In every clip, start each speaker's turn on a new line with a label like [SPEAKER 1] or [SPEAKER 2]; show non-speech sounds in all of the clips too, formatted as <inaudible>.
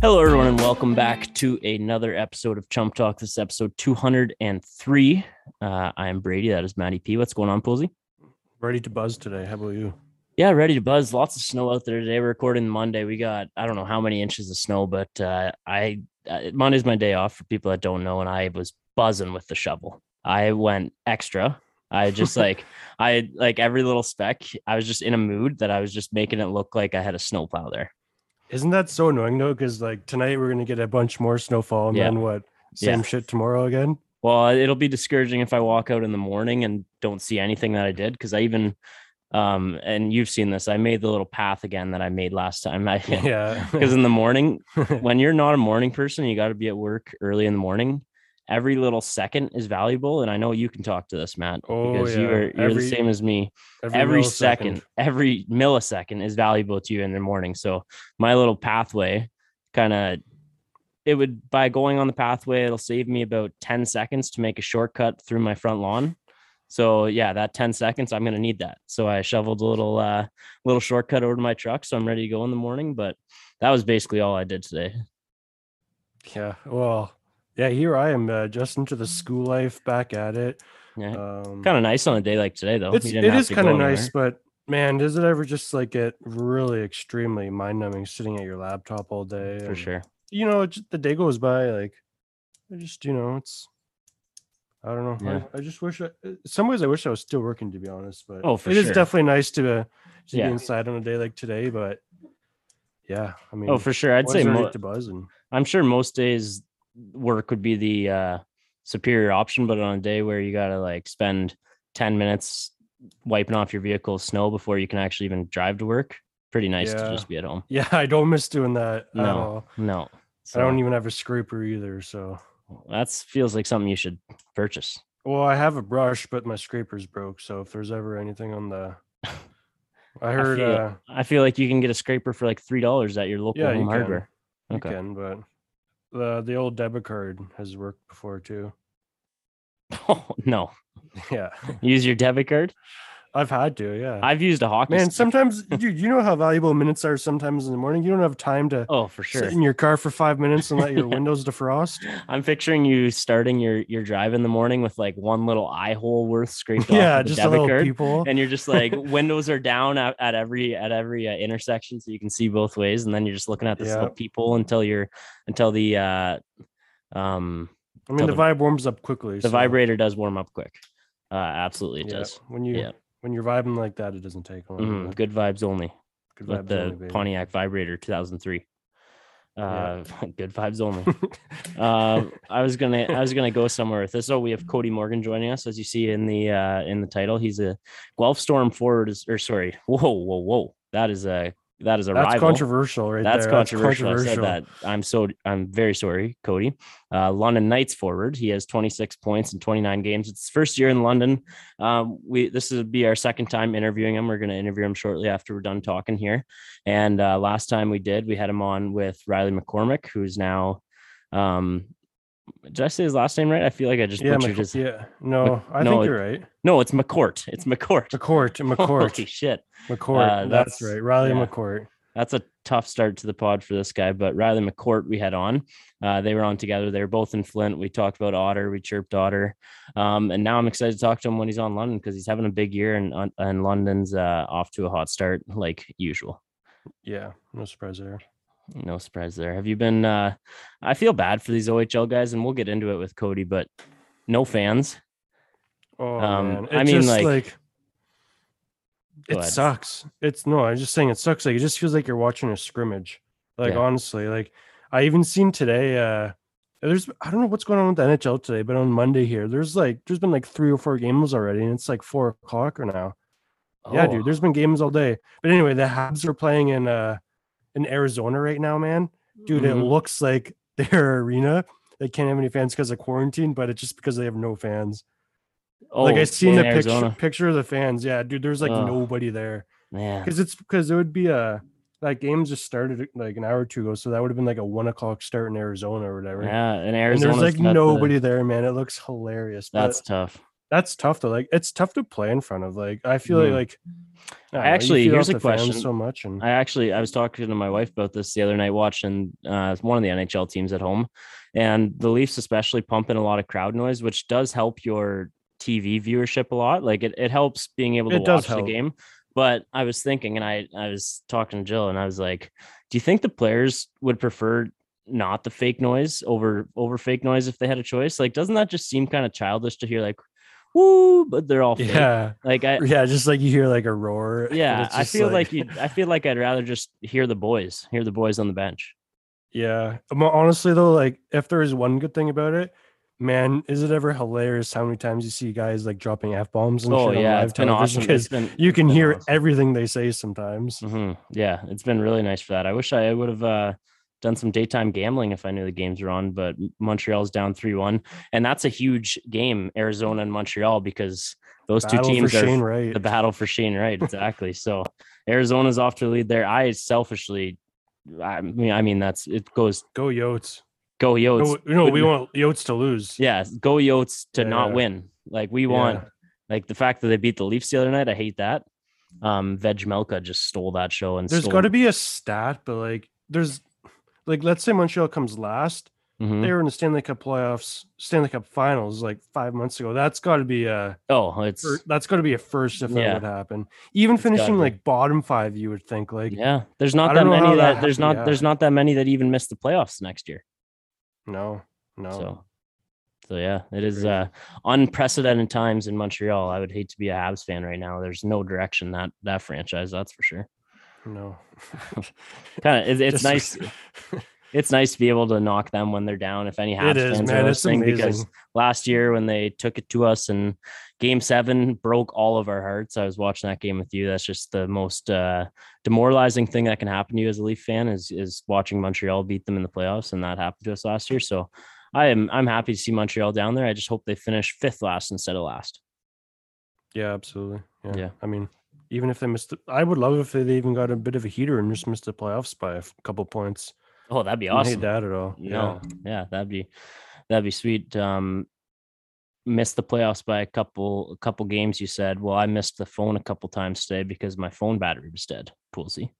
[SPEAKER 1] Hello, everyone, and welcome back to another episode of Chump Talk. This is episode 203. Uh, I am Brady. That is Matty P. What's going on, Poolsy?
[SPEAKER 2] Ready to buzz today. How about you?
[SPEAKER 1] Yeah, ready to buzz. Lots of snow out there today. We're recording Monday. We got I don't know how many inches of snow, but uh, I uh, Monday's my day off for people that don't know, and I was buzzing with the shovel. I went extra. I just <laughs> like I like every little speck. I was just in a mood that I was just making it look like I had a snowplow there.
[SPEAKER 2] Isn't that so annoying though? Because like tonight we're gonna get a bunch more snowfall, and
[SPEAKER 1] Yeah.
[SPEAKER 2] then what? Same
[SPEAKER 1] Yeah.
[SPEAKER 2] shit tomorrow again.
[SPEAKER 1] Well, it'll be discouraging if I walk out in the morning and don't see anything that I did because I even um and you've seen this. I made the little path again that I made last time. I <laughs>
[SPEAKER 2] Yeah. <laughs>
[SPEAKER 1] because in the morning <laughs> when you're not a morning person, you got to be at work early in the morning. Every little second is valuable, and I know you can talk to this, Matt,
[SPEAKER 2] Oh,
[SPEAKER 1] because you're you're
[SPEAKER 2] Every-
[SPEAKER 1] the same as me. Every,
[SPEAKER 2] millisecond.
[SPEAKER 1] second, every millisecond is valuable to you in the morning. So my little pathway, kind of, it would by going on the pathway, it'll save me about ten seconds to make a shortcut through my front lawn. So yeah, that 10 seconds, I'm gonna need that. So I shoveled a little uh little shortcut over to my truck. So I'm ready to go in the morning. But that was basically all I did today.
[SPEAKER 2] Yeah. Well, yeah. Here I am, uh, just into the school life, back at it.
[SPEAKER 1] Yeah.
[SPEAKER 2] Um,
[SPEAKER 1] kind of nice on a day like today though.
[SPEAKER 2] it's it is kind of nice, but man, does it ever just like get really extremely mind numbing sitting at your laptop all day?
[SPEAKER 1] for
[SPEAKER 2] and,
[SPEAKER 1] sure.
[SPEAKER 2] You know, just, the day goes by like, I just you know, it's. I don't know.
[SPEAKER 1] Yeah.
[SPEAKER 2] I, I just wish. I, some ways, I wish I was still working, to be honest. But
[SPEAKER 1] Oh, for
[SPEAKER 2] it is
[SPEAKER 1] sure.
[SPEAKER 2] definitely nice to, uh, to
[SPEAKER 1] Yeah.
[SPEAKER 2] be inside on a day like today. But yeah, I mean,
[SPEAKER 1] Oh, for sure. I'd say mo-
[SPEAKER 2] to buzz and
[SPEAKER 1] I'm sure most days work would be the uh, superior option, but on a day where you gotta like spend 10 minutes wiping off your vehicle snow before you can actually even drive to work, pretty nice to just be at home.
[SPEAKER 2] yeah, I don't miss doing that at
[SPEAKER 1] No.
[SPEAKER 2] all.
[SPEAKER 1] No.
[SPEAKER 2] I don't even have a scraper either. So,
[SPEAKER 1] that's feels like something you should purchase.
[SPEAKER 2] well, I have a brush, but my scraper's broke. So if there's ever anything on the, <laughs> I heard,
[SPEAKER 1] feel-
[SPEAKER 2] uh,
[SPEAKER 1] I feel like you can get a scraper for like three dollars at your local
[SPEAKER 2] Yeah, you
[SPEAKER 1] home
[SPEAKER 2] can.
[SPEAKER 1] hardware.
[SPEAKER 2] you
[SPEAKER 1] Okay.
[SPEAKER 2] can, but the the old debit card has worked before too. <laughs>
[SPEAKER 1] Oh no.
[SPEAKER 2] Yeah, <laughs>
[SPEAKER 1] Use your debit card.
[SPEAKER 2] I've had to. Yeah,
[SPEAKER 1] I've used a hockey
[SPEAKER 2] man.
[SPEAKER 1] stick.
[SPEAKER 2] Sometimes, <laughs> dude, you know how valuable minutes are. Sometimes in the morning, you don't have time to
[SPEAKER 1] Oh, for sure.
[SPEAKER 2] sit in your car for five minutes and let your windows defrost. <laughs>
[SPEAKER 1] I'm picturing you starting your your drive in the morning with like one little eye hole worth scraped <laughs>
[SPEAKER 2] yeah,
[SPEAKER 1] off
[SPEAKER 2] just a little
[SPEAKER 1] card,
[SPEAKER 2] people.
[SPEAKER 1] and you're just like windows are down at, at every at every uh, intersection, so you can see both ways, and then you're just looking at this
[SPEAKER 2] Yeah.
[SPEAKER 1] little people until you're until the uh um
[SPEAKER 2] I mean, the
[SPEAKER 1] the-
[SPEAKER 2] vibe warms up quickly.
[SPEAKER 1] the
[SPEAKER 2] so,
[SPEAKER 1] vibrator does warm up quick. Uh, absolutely it
[SPEAKER 2] yeah,
[SPEAKER 1] does.
[SPEAKER 2] When you
[SPEAKER 1] Yeah.
[SPEAKER 2] When you're vibing like that, it doesn't take long. But
[SPEAKER 1] Good vibes only
[SPEAKER 2] Good
[SPEAKER 1] with
[SPEAKER 2] vibes
[SPEAKER 1] the
[SPEAKER 2] only.
[SPEAKER 1] Pontiac Vibrator 2003. Uh,
[SPEAKER 2] Yeah. <laughs>
[SPEAKER 1] good vibes only. um, <laughs> I was gonna I was gonna go somewhere with this. So we have Cody Morgan joining us, as you see in the uh in the title. He's a Guelph Storm forward, is, or sorry, whoa, whoa, whoa. That is a that is a
[SPEAKER 2] That's
[SPEAKER 1] rival.
[SPEAKER 2] controversial, right
[SPEAKER 1] That's
[SPEAKER 2] there.
[SPEAKER 1] controversial. I said that. I'm so I'm very sorry, Cody. Uh, London Knights forward. He has 26 points in 29 games. It's his first year in London. Um, we this would be our second time interviewing him. We're going to interview him shortly after we're done talking here. And uh, last time we did, we had him on with Riley McCormick, who's now. Um, did I say his last name right? I feel like I just
[SPEAKER 2] Yeah,
[SPEAKER 1] butchered
[SPEAKER 2] Mc-
[SPEAKER 1] his.
[SPEAKER 2] yeah. No, I
[SPEAKER 1] no,
[SPEAKER 2] think you're right.
[SPEAKER 1] No, it's McCourt. It's McCourt.
[SPEAKER 2] McCourt, <laughs> McCourt.
[SPEAKER 1] Holy
[SPEAKER 2] McCourt,
[SPEAKER 1] shit.
[SPEAKER 2] McCourt.
[SPEAKER 1] Uh,
[SPEAKER 2] that's,
[SPEAKER 1] that's-
[SPEAKER 2] right. Riley
[SPEAKER 1] yeah.
[SPEAKER 2] McCourt.
[SPEAKER 1] that's a tough start to the pod for this guy. But Riley McCourt, we had on. Uh, they were on together. They were both in Flint. We talked about Otter. We chirped Otter. Um, and now I'm excited to talk to him when he's on London because he's having a big year and and London's uh, off to a hot start like usual.
[SPEAKER 2] Yeah, no surprise there.
[SPEAKER 1] No surprise there. Have you been? Uh, I feel bad for these OHL guys, and we'll get into it with Cody, but no fans.
[SPEAKER 2] Oh
[SPEAKER 1] Um,
[SPEAKER 2] man,
[SPEAKER 1] I mean,
[SPEAKER 2] just,
[SPEAKER 1] like-
[SPEAKER 2] it
[SPEAKER 1] ahead.
[SPEAKER 2] sucks. It's no, I'm just saying it sucks. Like it just feels like you're watching a scrimmage. Like
[SPEAKER 1] Yeah.
[SPEAKER 2] honestly, like I even seen today. uh There's I don't know what's going on with the NHL today, but on Monday here, there's like there's been like three or four games already, and it's like four o'clock or now. Yeah,
[SPEAKER 1] Oh,
[SPEAKER 2] dude, there's been games all day. But anyway, the Habs are playing in uh in Arizona right now, man. Dude, it
[SPEAKER 1] Mhm.
[SPEAKER 2] looks like <laughs> their arena. They can't have any fans because of quarantine, but it's just because they have no fans.
[SPEAKER 1] Oh,
[SPEAKER 2] like I seen the picture
[SPEAKER 1] Arizona.
[SPEAKER 2] picture of the fans. Yeah, dude, there's like
[SPEAKER 1] Ugh.
[SPEAKER 2] nobody there
[SPEAKER 1] Yeah,
[SPEAKER 2] because it's because it would be a like games just started like an hour or two ago, so that would have been like a one o'clock start in Arizona or whatever.
[SPEAKER 1] yeah, in
[SPEAKER 2] and
[SPEAKER 1] Arizona,
[SPEAKER 2] there's like nobody there, man. It looks hilarious. but
[SPEAKER 1] That's tough.
[SPEAKER 2] That's tough to Like it's tough to play in front of. Like I feel
[SPEAKER 1] Mhm.
[SPEAKER 2] like don't
[SPEAKER 1] I actually-
[SPEAKER 2] feed
[SPEAKER 1] here's a question.
[SPEAKER 2] so much and
[SPEAKER 1] I actually I was talking to my wife about this the other night watching uh, one of the NHL teams at home, and the Leafs especially pump in a lot of crowd noise, which does help your TV viewership a lot. Like it, it helps being able to
[SPEAKER 2] It
[SPEAKER 1] watch the game. But I was thinking, and I I was talking to Jill, and I was like, "Do you think the players would prefer not the fake noise over over fake noise if they had a choice? Like, doesn't that just seem kind of childish to hear like, woo, but they're all fake?
[SPEAKER 2] yeah,
[SPEAKER 1] Like I
[SPEAKER 2] yeah, just like you hear like a roar.
[SPEAKER 1] yeah, I feel like, you I feel like I'd rather just hear the boys, hear the boys on the bench.
[SPEAKER 2] Yeah. Um, Honestly, though, like if there is one good thing about it, man, is it ever hilarious how many times you see guys like dropping f bombs and
[SPEAKER 1] Oh
[SPEAKER 2] shit on
[SPEAKER 1] yeah,
[SPEAKER 2] live
[SPEAKER 1] it's been
[SPEAKER 2] television
[SPEAKER 1] awesome.
[SPEAKER 2] Because
[SPEAKER 1] been
[SPEAKER 2] you can hear
[SPEAKER 1] awesome.
[SPEAKER 2] everything they say sometimes.
[SPEAKER 1] Mhm. Yeah, it's been really nice for that. I wish I would have uh, done some daytime gambling if I knew the games were on, but Montreal's down 3 1. And that's a huge game, Arizona and Montreal, because those two teams are
[SPEAKER 2] Wright.
[SPEAKER 1] the battle for Shane Wright. Exactly. so Arizona's off to the lead there. I selfishly, I mean, I mean, that's it goes
[SPEAKER 2] Go Yotes.
[SPEAKER 1] go Yotes.
[SPEAKER 2] No, no, we want Yotes to lose.
[SPEAKER 1] Yeah, go Yotes to not win. Like we want,
[SPEAKER 2] Yeah.
[SPEAKER 1] like the fact that they beat the Leafs the other night. I hate that. Um, Vejmelka just stole that show and
[SPEAKER 2] There's got to be a stat, but like there's like let's say Montreal comes last.
[SPEAKER 1] Mhm.
[SPEAKER 2] They were in the Stanley Cup playoffs, Stanley Cup finals like five months ago. That's got to be a
[SPEAKER 1] Oh, it's
[SPEAKER 2] fir- that's got to be a first if
[SPEAKER 1] Yeah.
[SPEAKER 2] that would happen. Even
[SPEAKER 1] It's
[SPEAKER 2] finishing like bottom five, you would think like
[SPEAKER 1] yeah. There's not that many that,
[SPEAKER 2] that
[SPEAKER 1] there's not
[SPEAKER 2] yeah.
[SPEAKER 1] there's not that many that even miss the playoffs next year.
[SPEAKER 2] no, no.
[SPEAKER 1] So, so yeah, it is uh, unprecedented times in Montreal. I would hate to be a Habs fan right now. There's no direction that that franchise. That's for sure.
[SPEAKER 2] No. <laughs>
[SPEAKER 1] Kind of, it's, it's <laughs> nice. <laughs> It's nice to be able to knock them when they're down. If any Habs
[SPEAKER 2] It is, man. It's
[SPEAKER 1] listening, because last year when they took it to us and game seven broke all of our hearts. I was watching that game with you. That's just the most uh, demoralizing thing that can happen to you as a Leaf fan is is watching Montreal beat them in the playoffs, and that happened to us last year. So I am I'm happy to see Montreal down there. I just hope they finish fifth last instead of last.
[SPEAKER 2] Yeah, absolutely. Yeah.
[SPEAKER 1] Yeah.
[SPEAKER 2] I mean, even if they missed it, I would love if they even got a bit of a heater and just missed the playoffs by a couple points.
[SPEAKER 1] Oh, that'd be
[SPEAKER 2] I
[SPEAKER 1] awesome.
[SPEAKER 2] hate that at all.
[SPEAKER 1] No, yeah, that'd be that'd be sweet. Um, missed the playoffs by a couple a couple games. You said, well, I missed the phone a couple times today because my phone battery was dead. Poolsy.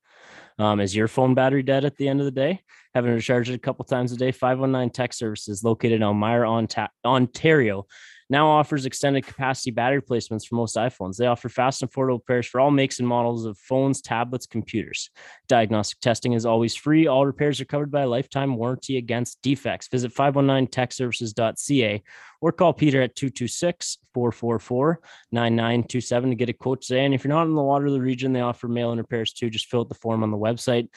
[SPEAKER 1] Um, is your phone battery dead at the end of the day? Having to charge it a couple times a day. 519 Tech Services located in Elmira, Onta- Ontario. Now offers extended capacity battery placements for most iPhones. They offer fast and affordable repairs for all makes and models of phones, tablets, computers. Diagnostic testing is always free. All repairs are covered by a lifetime warranty against defects. Visit 519techservices.ca or call Peter at 226 444 9927 to get a quote today. And if you're not in the Waterloo region, they offer mail in repairs too. Just fill out the form on the website.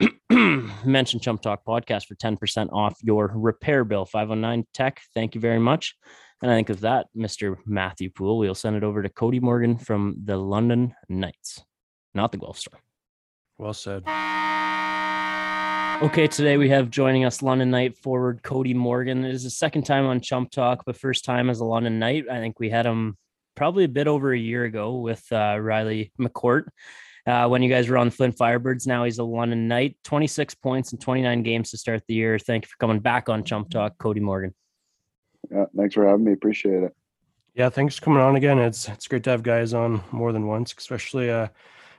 [SPEAKER 1] <clears throat> Mention Chump Talk Podcast for 10% off your repair bill. 519 Tech. Thank you very much. And I think of that, Mr. Matthew Poole, we'll send it over to Cody Morgan from the London Knights, not the Guelph Storm.
[SPEAKER 2] Well said.
[SPEAKER 1] Okay, today we have joining us London Knight forward Cody Morgan. It is his second time on Chump Talk, but first time as a London Knight. I think we had him probably a bit over a year ago with uh, Riley McCourt. Uh, when you guys were on Flint Firebirds, now he's a London Knight. 26 points in 29 games to start the year. Thank you for coming back on Chump Talk, Cody Morgan.
[SPEAKER 3] Yeah, thanks for having me. Appreciate it.
[SPEAKER 2] Yeah, thanks for coming on again. It's it's great to have guys on more than once, especially uh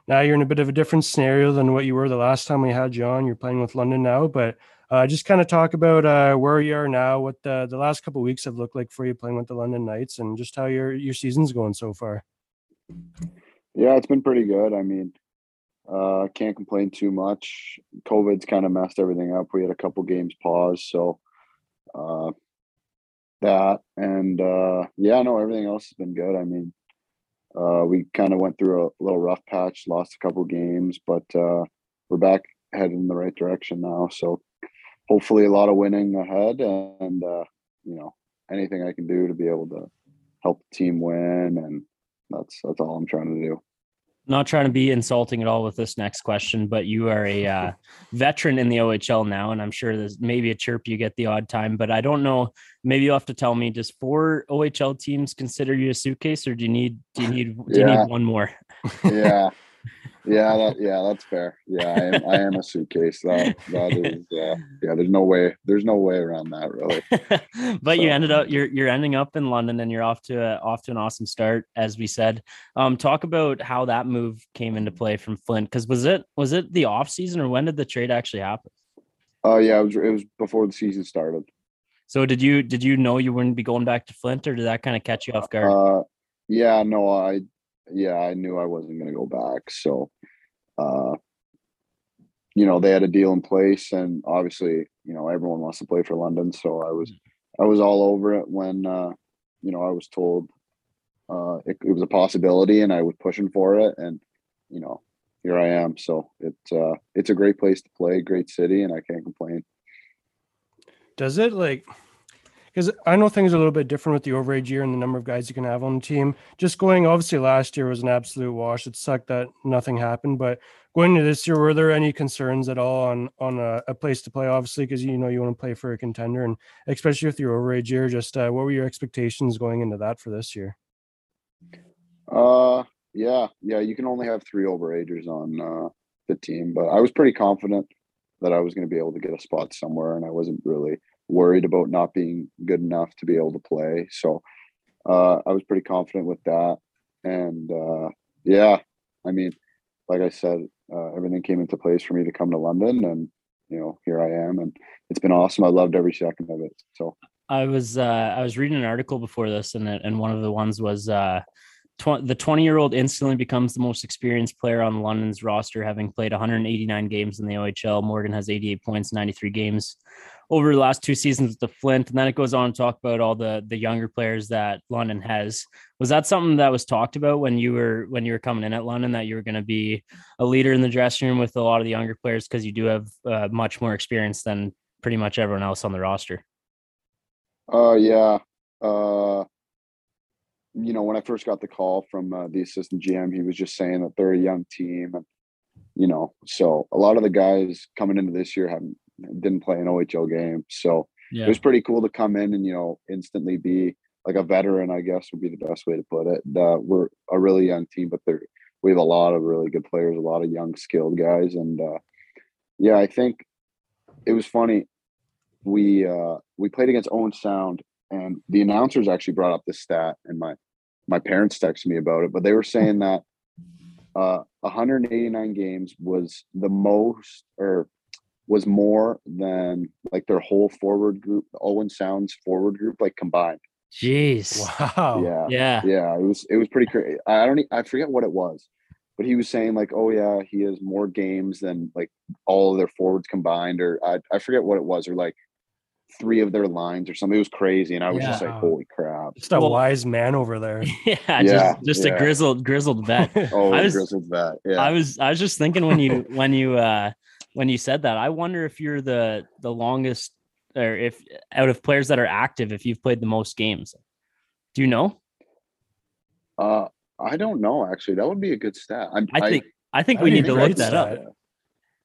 [SPEAKER 2] now you're in a bit of a different scenario than what you were the last time we had you on. You're playing with London now, but uh, just kind of talk about uh, where you are now, what the, the last couple of weeks have looked like for you playing with the London Knights, and just how your your season's going so far.
[SPEAKER 3] Yeah, it's been pretty good. I mean, uh, can't complain too much. COVID's kind of messed everything up. We had a couple games paused, so uh, that and uh, yeah, no, everything else has been good. I mean, uh, we kind of went through a little rough patch, lost a couple games, but uh, we're back headed in the right direction now. So hopefully, a lot of winning ahead, and uh, you know, anything I can do to be able to help the team win, and that's that's all I'm trying to do.
[SPEAKER 1] Not trying to be insulting at all with this next question, but you are a uh, <laughs> veteran in the OHL now, and I'm sure there's maybe a chirp you get the odd time, but I don't know. Maybe you'll have to tell me. Does four OHL teams consider you a suitcase, or do you need do you need do you
[SPEAKER 3] Yeah.
[SPEAKER 1] need one more?
[SPEAKER 3] yeah. <laughs> Yeah, that yeah, that's fair. Yeah, I am, I am a suitcase. That that is uh, yeah. There's no way. There's no way around that really. <laughs>
[SPEAKER 1] but you ended up you're you're ending up in London and you're off to a, off to an awesome start as we said. Um talk about how that move came into play from Flint cuz was it was it the off season or when did the trade actually happen?
[SPEAKER 3] Oh yeah, it was it was before the season started.
[SPEAKER 1] So did you did you know you wouldn't be going back to Flint or did that kind of catch you off guard?
[SPEAKER 3] Uh, yeah, no, I yeah, I knew I wasn't gonna go back. So, uh, you know, they had a deal in place, and obviously, you know, everyone wants to play for London. So I was I was all over it when uh, you know I was told uh, it, it was a possibility, and I was pushing for it, and you know, here I am. So it's uh, it's a great place to play, great city, and I can't complain.
[SPEAKER 2] Does it like because I know things are a little bit different with the overage year and the number of guys you can have on the team. Just going, obviously, last year was an absolute wash. It sucked that nothing happened, but going into this year, were there any concerns at all on on a, a place to play? Obviously, because you know you want to play for a contender, and especially with your overage year, just uh, what were your expectations going into that for this year?
[SPEAKER 3] Uh, yeah, yeah. You can only have three overagers on uh, the team, but I was pretty confident that I was going to be able to get a spot somewhere, and I wasn't really worried about not being good enough to be able to play. So uh, I was pretty confident with that, and uh, yeah, I mean, like I said, uh, everything came into place for me to come to London, and you know, here I am, and it's been awesome. I loved every second of it. So
[SPEAKER 1] I was uh, I was reading an article before this, and and one of the ones was uh, tw- the 20 year old instantly becomes the most experienced player on London's roster, having played 189 games in the OHL. Morgan has 88 points, 93 games over the last two seasons with the Flint, and then it goes on to talk about all the the younger players that London has. Was that something that was talked about when you were when you were coming in at London that you were going to be a leader in the dressing room with a lot of the younger players because you do have uh, much more experience than pretty much everyone else on the roster?
[SPEAKER 3] Uh, yeah. Uh, you know, when I first got the call from uh, the assistant GM, he was just saying that they're a young team, and you know, so a lot of the guys coming into this year haven't didn't play an OHL game, so
[SPEAKER 1] Yeah.
[SPEAKER 3] it was pretty cool to come in and you know instantly be like a veteran. I guess would be the best way to put it. Uh, we're a really young team, but we have a lot of really good players, a lot of young, skilled guys, and uh, yeah, I think it was funny we uh we played against Owen Sound and the announcers actually brought up this stat and my my parents texted me about it but they were saying that uh 189 games was the most or was more than like their whole forward group Owen Sound's forward group like combined
[SPEAKER 1] Jeez.
[SPEAKER 2] Wow.
[SPEAKER 3] yeah
[SPEAKER 1] Yeah.
[SPEAKER 3] yeah it was it was pretty crazy i don't I forget what it was but he was saying like oh yeah he has more games than like all of their forwards combined or i, I forget what it was or like three of their lines or something it was crazy and i was just like holy crap
[SPEAKER 2] Just a
[SPEAKER 1] Well-
[SPEAKER 2] wise man over there. <laughs>
[SPEAKER 1] Yeah,
[SPEAKER 3] Yeah,
[SPEAKER 1] just just a grizzled grizzled vet. <laughs>
[SPEAKER 3] oh
[SPEAKER 1] I was-
[SPEAKER 3] grizzled vet yeah
[SPEAKER 1] I was I was just thinking when you when you uh when you said that, I wonder if you're the the longest or if out of players that are active, if you've played the most games. Do you know?
[SPEAKER 3] uh i don't know actually that would be a good stat I'm,
[SPEAKER 1] I think I think
[SPEAKER 2] That'd
[SPEAKER 1] we need to look that up.
[SPEAKER 2] stat.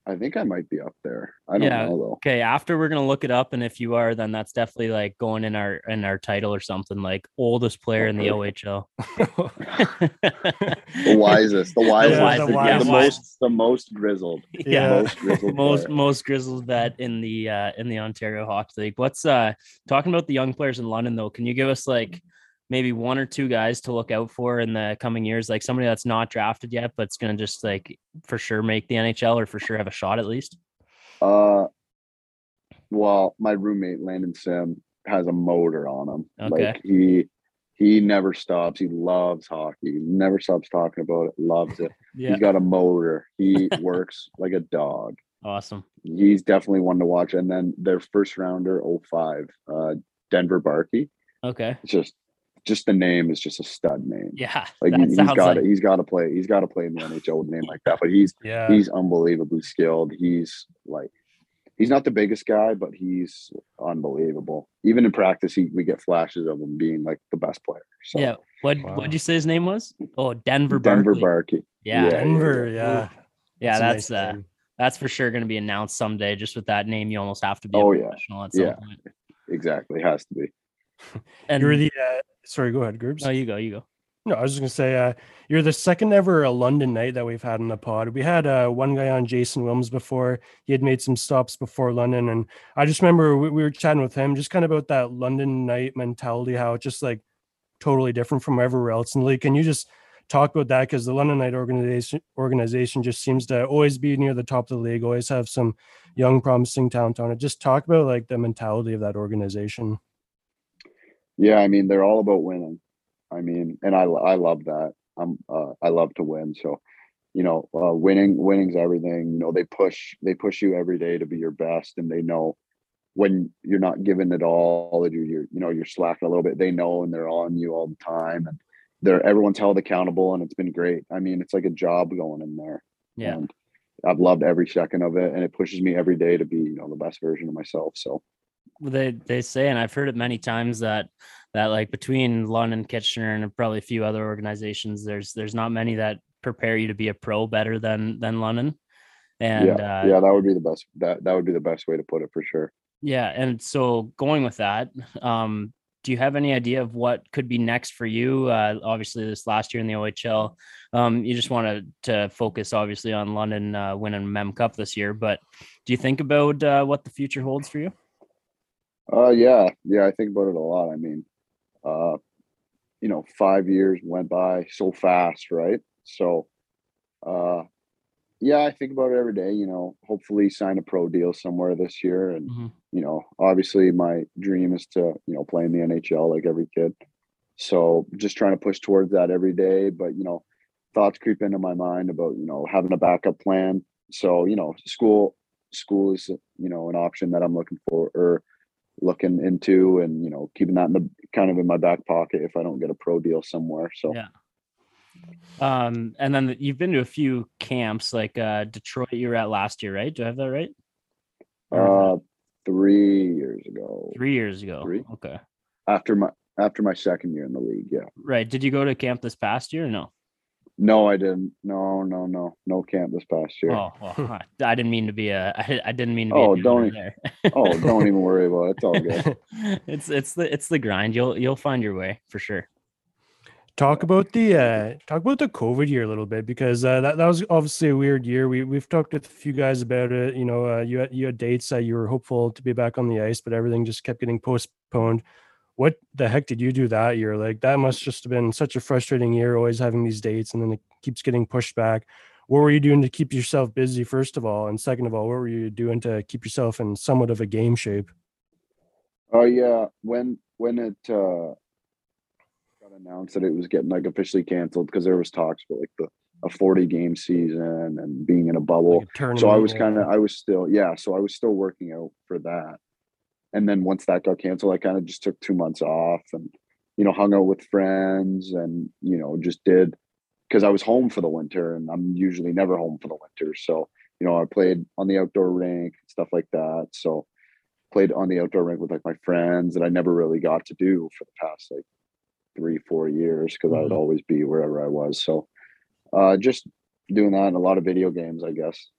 [SPEAKER 3] I think i might be up there i don't
[SPEAKER 1] Yeah.
[SPEAKER 3] know though
[SPEAKER 1] Okay, after we're gonna look it up, and if you are, then that's definitely like going in our in our title or something like oldest player in the OHL. <laughs>
[SPEAKER 3] the wisest <laughs> the wisest
[SPEAKER 1] wisest,
[SPEAKER 3] the,
[SPEAKER 2] yeah,
[SPEAKER 3] the
[SPEAKER 1] wise.
[SPEAKER 3] most the most grizzled <laughs>
[SPEAKER 1] yeah.
[SPEAKER 3] most grizzled
[SPEAKER 1] most most grizzled vet in the uh in the Ontario Hockey League. What's uh talking about the young players in London though? Can you give us like maybe one or two guys to look out for in the coming years? Like somebody that's not drafted yet, but it's gonna just like for sure make the NHL or for sure have a shot at least.
[SPEAKER 3] Uh, well, my roommate Landon Sim has a motor on him.
[SPEAKER 1] Okay.
[SPEAKER 3] Like he he never stops. He loves hockey. He never stops talking about it. Loves it. <laughs>
[SPEAKER 1] Yeah,
[SPEAKER 3] He's got a motor. He <laughs> works like a dog.
[SPEAKER 1] awesome.
[SPEAKER 3] He's definitely one to watch. And then their first rounder, 05, uh, Denver Barkey.
[SPEAKER 1] Okay.
[SPEAKER 3] It's just just the name is just a stud name.
[SPEAKER 1] Yeah,
[SPEAKER 3] Like
[SPEAKER 1] that
[SPEAKER 3] he, has got
[SPEAKER 1] like
[SPEAKER 3] to he's got to play. He's got to play in the NHL with a name like that. But he's
[SPEAKER 2] yeah.
[SPEAKER 3] he's unbelievably skilled. He's like he's not the biggest guy, but he's unbelievable. Even in practice, he we get flashes of him being like the best player. So
[SPEAKER 1] yeah. What
[SPEAKER 2] Wow.
[SPEAKER 1] what'd you say his name was? Oh, Denver
[SPEAKER 3] Denver
[SPEAKER 1] Barkley.
[SPEAKER 3] Barkey.
[SPEAKER 1] yeah,
[SPEAKER 3] yeah.
[SPEAKER 2] Denver, yeah.
[SPEAKER 1] yeah.
[SPEAKER 2] a
[SPEAKER 1] That's
[SPEAKER 2] nice
[SPEAKER 1] uh that's for sure going to be announced someday. Just with that name, you almost have to be
[SPEAKER 3] Oh,
[SPEAKER 1] a
[SPEAKER 3] yeah.
[SPEAKER 1] at some
[SPEAKER 3] Yeah.
[SPEAKER 1] point.
[SPEAKER 3] Exactly. Has to be.
[SPEAKER 1] And
[SPEAKER 2] You're the uh, sorry, go ahead, Gerbs.
[SPEAKER 1] oh, you go, you go.
[SPEAKER 2] No, I was just gonna say, uh, you're the second ever uh, London Knight that we've had in the pod. We had uh, one guy on Jason Wilms before. He had made some stops before London, and I just remember we, we were chatting with him just kind of about that London Knight mentality, how it's just like totally different from everywhere else in the league. Can you just talk about that? Because the London Knight organization organization just seems to always be near the top of the league, always have some young, promising talent on it. Just talk about like the mentality of that organization.
[SPEAKER 3] Yeah, I mean they're all about winning. I mean, and I I love that. I'm uh, I love to win. So, you know, uh, winning winning's everything. You know, they push they push you every day to be your best, and they know when you're not giving it all, you're, you're you know you're slacking a little bit. They know, and they're on you all the time, and they're everyone's held accountable, and it's been great. I mean, it's like a job going in there.
[SPEAKER 1] Yeah.
[SPEAKER 3] And I've loved every second of it, and it pushes me every day to be you know the best version of myself. So
[SPEAKER 1] they they say, and I've heard it many times that that like between London, Kitchener, and probably a few other organizations, there's there's not many that prepare you to be a pro better than than London. And
[SPEAKER 3] yeah,
[SPEAKER 1] uh,
[SPEAKER 3] yeah, that would be the best. That that would be the best way to put it for sure.
[SPEAKER 1] Yeah, and so going with that, um, do you have any idea of what could be next for you? Uh, obviously, this last year in the OHL, um, you just wanted to focus obviously on London uh, winning Mem Cup this year. But do you think about uh, what the future holds for you?
[SPEAKER 3] Uh, yeah, yeah, I think about it a lot. I mean, uh, you know, five years went by so fast, right? So, uh, yeah, I think about it every day. You know, hopefully sign a pro deal somewhere this year, and
[SPEAKER 1] Mhm.
[SPEAKER 3] you know, obviously my dream is to you know play in the NHL like every kid. So just trying to push towards that every day. But you know, thoughts creep into my mind about you know having a backup plan. So you know, school school is you know an option that I'm looking for or looking into, and you know, keeping that in the kind of in my back pocket if I don't get a pro deal somewhere. So
[SPEAKER 1] Yeah. Um, and then you've been to a few camps like uh, Detroit. You were at last year, right? Do I have that right?
[SPEAKER 3] Uh, three years ago,
[SPEAKER 1] three years ago.
[SPEAKER 3] three.
[SPEAKER 1] Okay.
[SPEAKER 3] after my after my second year in the league, yeah.
[SPEAKER 1] Right. Did you go to camp this past year or no?
[SPEAKER 3] No, I didn't. No, no, no, no camp this past year.
[SPEAKER 1] Oh, well, <laughs> I I didn't mean to be a. <laughs> I, I didn't mean to be.
[SPEAKER 3] Oh,
[SPEAKER 1] a
[SPEAKER 3] don't
[SPEAKER 1] downer
[SPEAKER 3] e-
[SPEAKER 1] there. <laughs>
[SPEAKER 3] Oh, don't even worry about it. It's all good.
[SPEAKER 1] it's it's the it's the grind. You'll you'll find your way for sure.
[SPEAKER 2] talk about the uh talk about the covid year a little bit because uh that, that was obviously a weird year we we've talked with a few guys about it you know uh, you had you had dates that you were hopeful to be back on the ice but everything just kept getting postponed what the heck did you do that year? Like that must just have been such a frustrating year always having these dates and then it keeps getting pushed back. What were you doing to keep yourself busy first of all? And second of all what were you doing to keep yourself in somewhat of a game shape?
[SPEAKER 3] Oh yeah, when when it uh got announced that it was getting like officially canceled because there was talks about like the a 40 game season and being in a bubble.
[SPEAKER 2] Like a
[SPEAKER 3] so I was kind of I was still yeah, so I was still working out for that. And then once that got canceled, I kind of just took two months off and you know hung out with friends and you know just did because I was home for the winter and I'm usually never home for the winter. So you know I played on the outdoor rink stuff like that. So played on the outdoor rink with like my friends that I never really got to do for the past like three four years because I would
[SPEAKER 2] Mhm.
[SPEAKER 3] always be wherever I was. So uh just doing that and a lot of video games, I guess.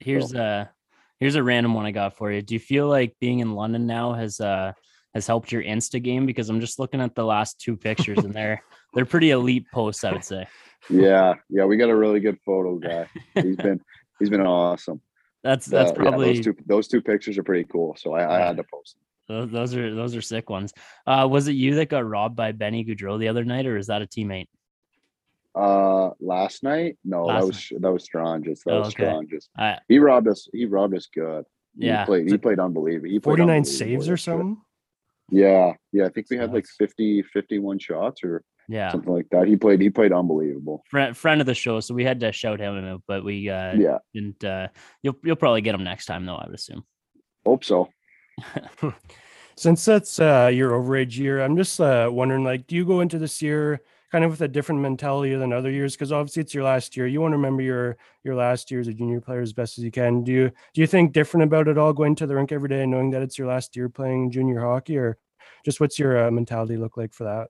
[SPEAKER 1] Here's a here's a random one I got for you. Do you feel like being in London now has uh has helped your Insta game? Because I'm just looking at the last two pictures and they're they're pretty elite posts, I would say.
[SPEAKER 3] Yeah, yeah, we got a really good photo guy. He's been he's been awesome.
[SPEAKER 1] That's that's
[SPEAKER 3] Uh, yeah,
[SPEAKER 1] probably
[SPEAKER 3] those two those two pictures are pretty cool. So I, I had to post them.
[SPEAKER 1] those, those are those are sick ones. Uh was it you that got robbed by Benny Gaudreau the other night, or is that a teammate?
[SPEAKER 3] Uh last night? No,
[SPEAKER 1] Last
[SPEAKER 3] that was that was Stranges. That
[SPEAKER 1] Oh,
[SPEAKER 3] was
[SPEAKER 1] okay.
[SPEAKER 3] Stranges.
[SPEAKER 1] I
[SPEAKER 3] He robbed us. He robbed us good.
[SPEAKER 1] Yeah.
[SPEAKER 3] He played he played unbelievable. He played
[SPEAKER 2] 49
[SPEAKER 3] unbelievable
[SPEAKER 2] saves or
[SPEAKER 3] yesterday.
[SPEAKER 2] something
[SPEAKER 3] Yeah, yeah. I think we had like
[SPEAKER 1] Nuts.
[SPEAKER 3] 50, 51 shots or
[SPEAKER 1] yeah.
[SPEAKER 3] something like that. He played he played unbelievable.
[SPEAKER 1] Friend friend of the show, so we had to shout him out, but we uh
[SPEAKER 3] Yeah,
[SPEAKER 1] didn't uh you'll you'll probably get him next time though, I would assume.
[SPEAKER 3] hope so. <laughs>
[SPEAKER 2] since that's uh your overage year i'm just uh wondering like do you go into this year kind of with a different mentality than other years because obviously it's your last year you want to remember your your last year as a junior player as best as you can do you do you think different about it all going to the rink every day knowing that it's your last year playing junior hockey or just what's your uh, mentality look like for that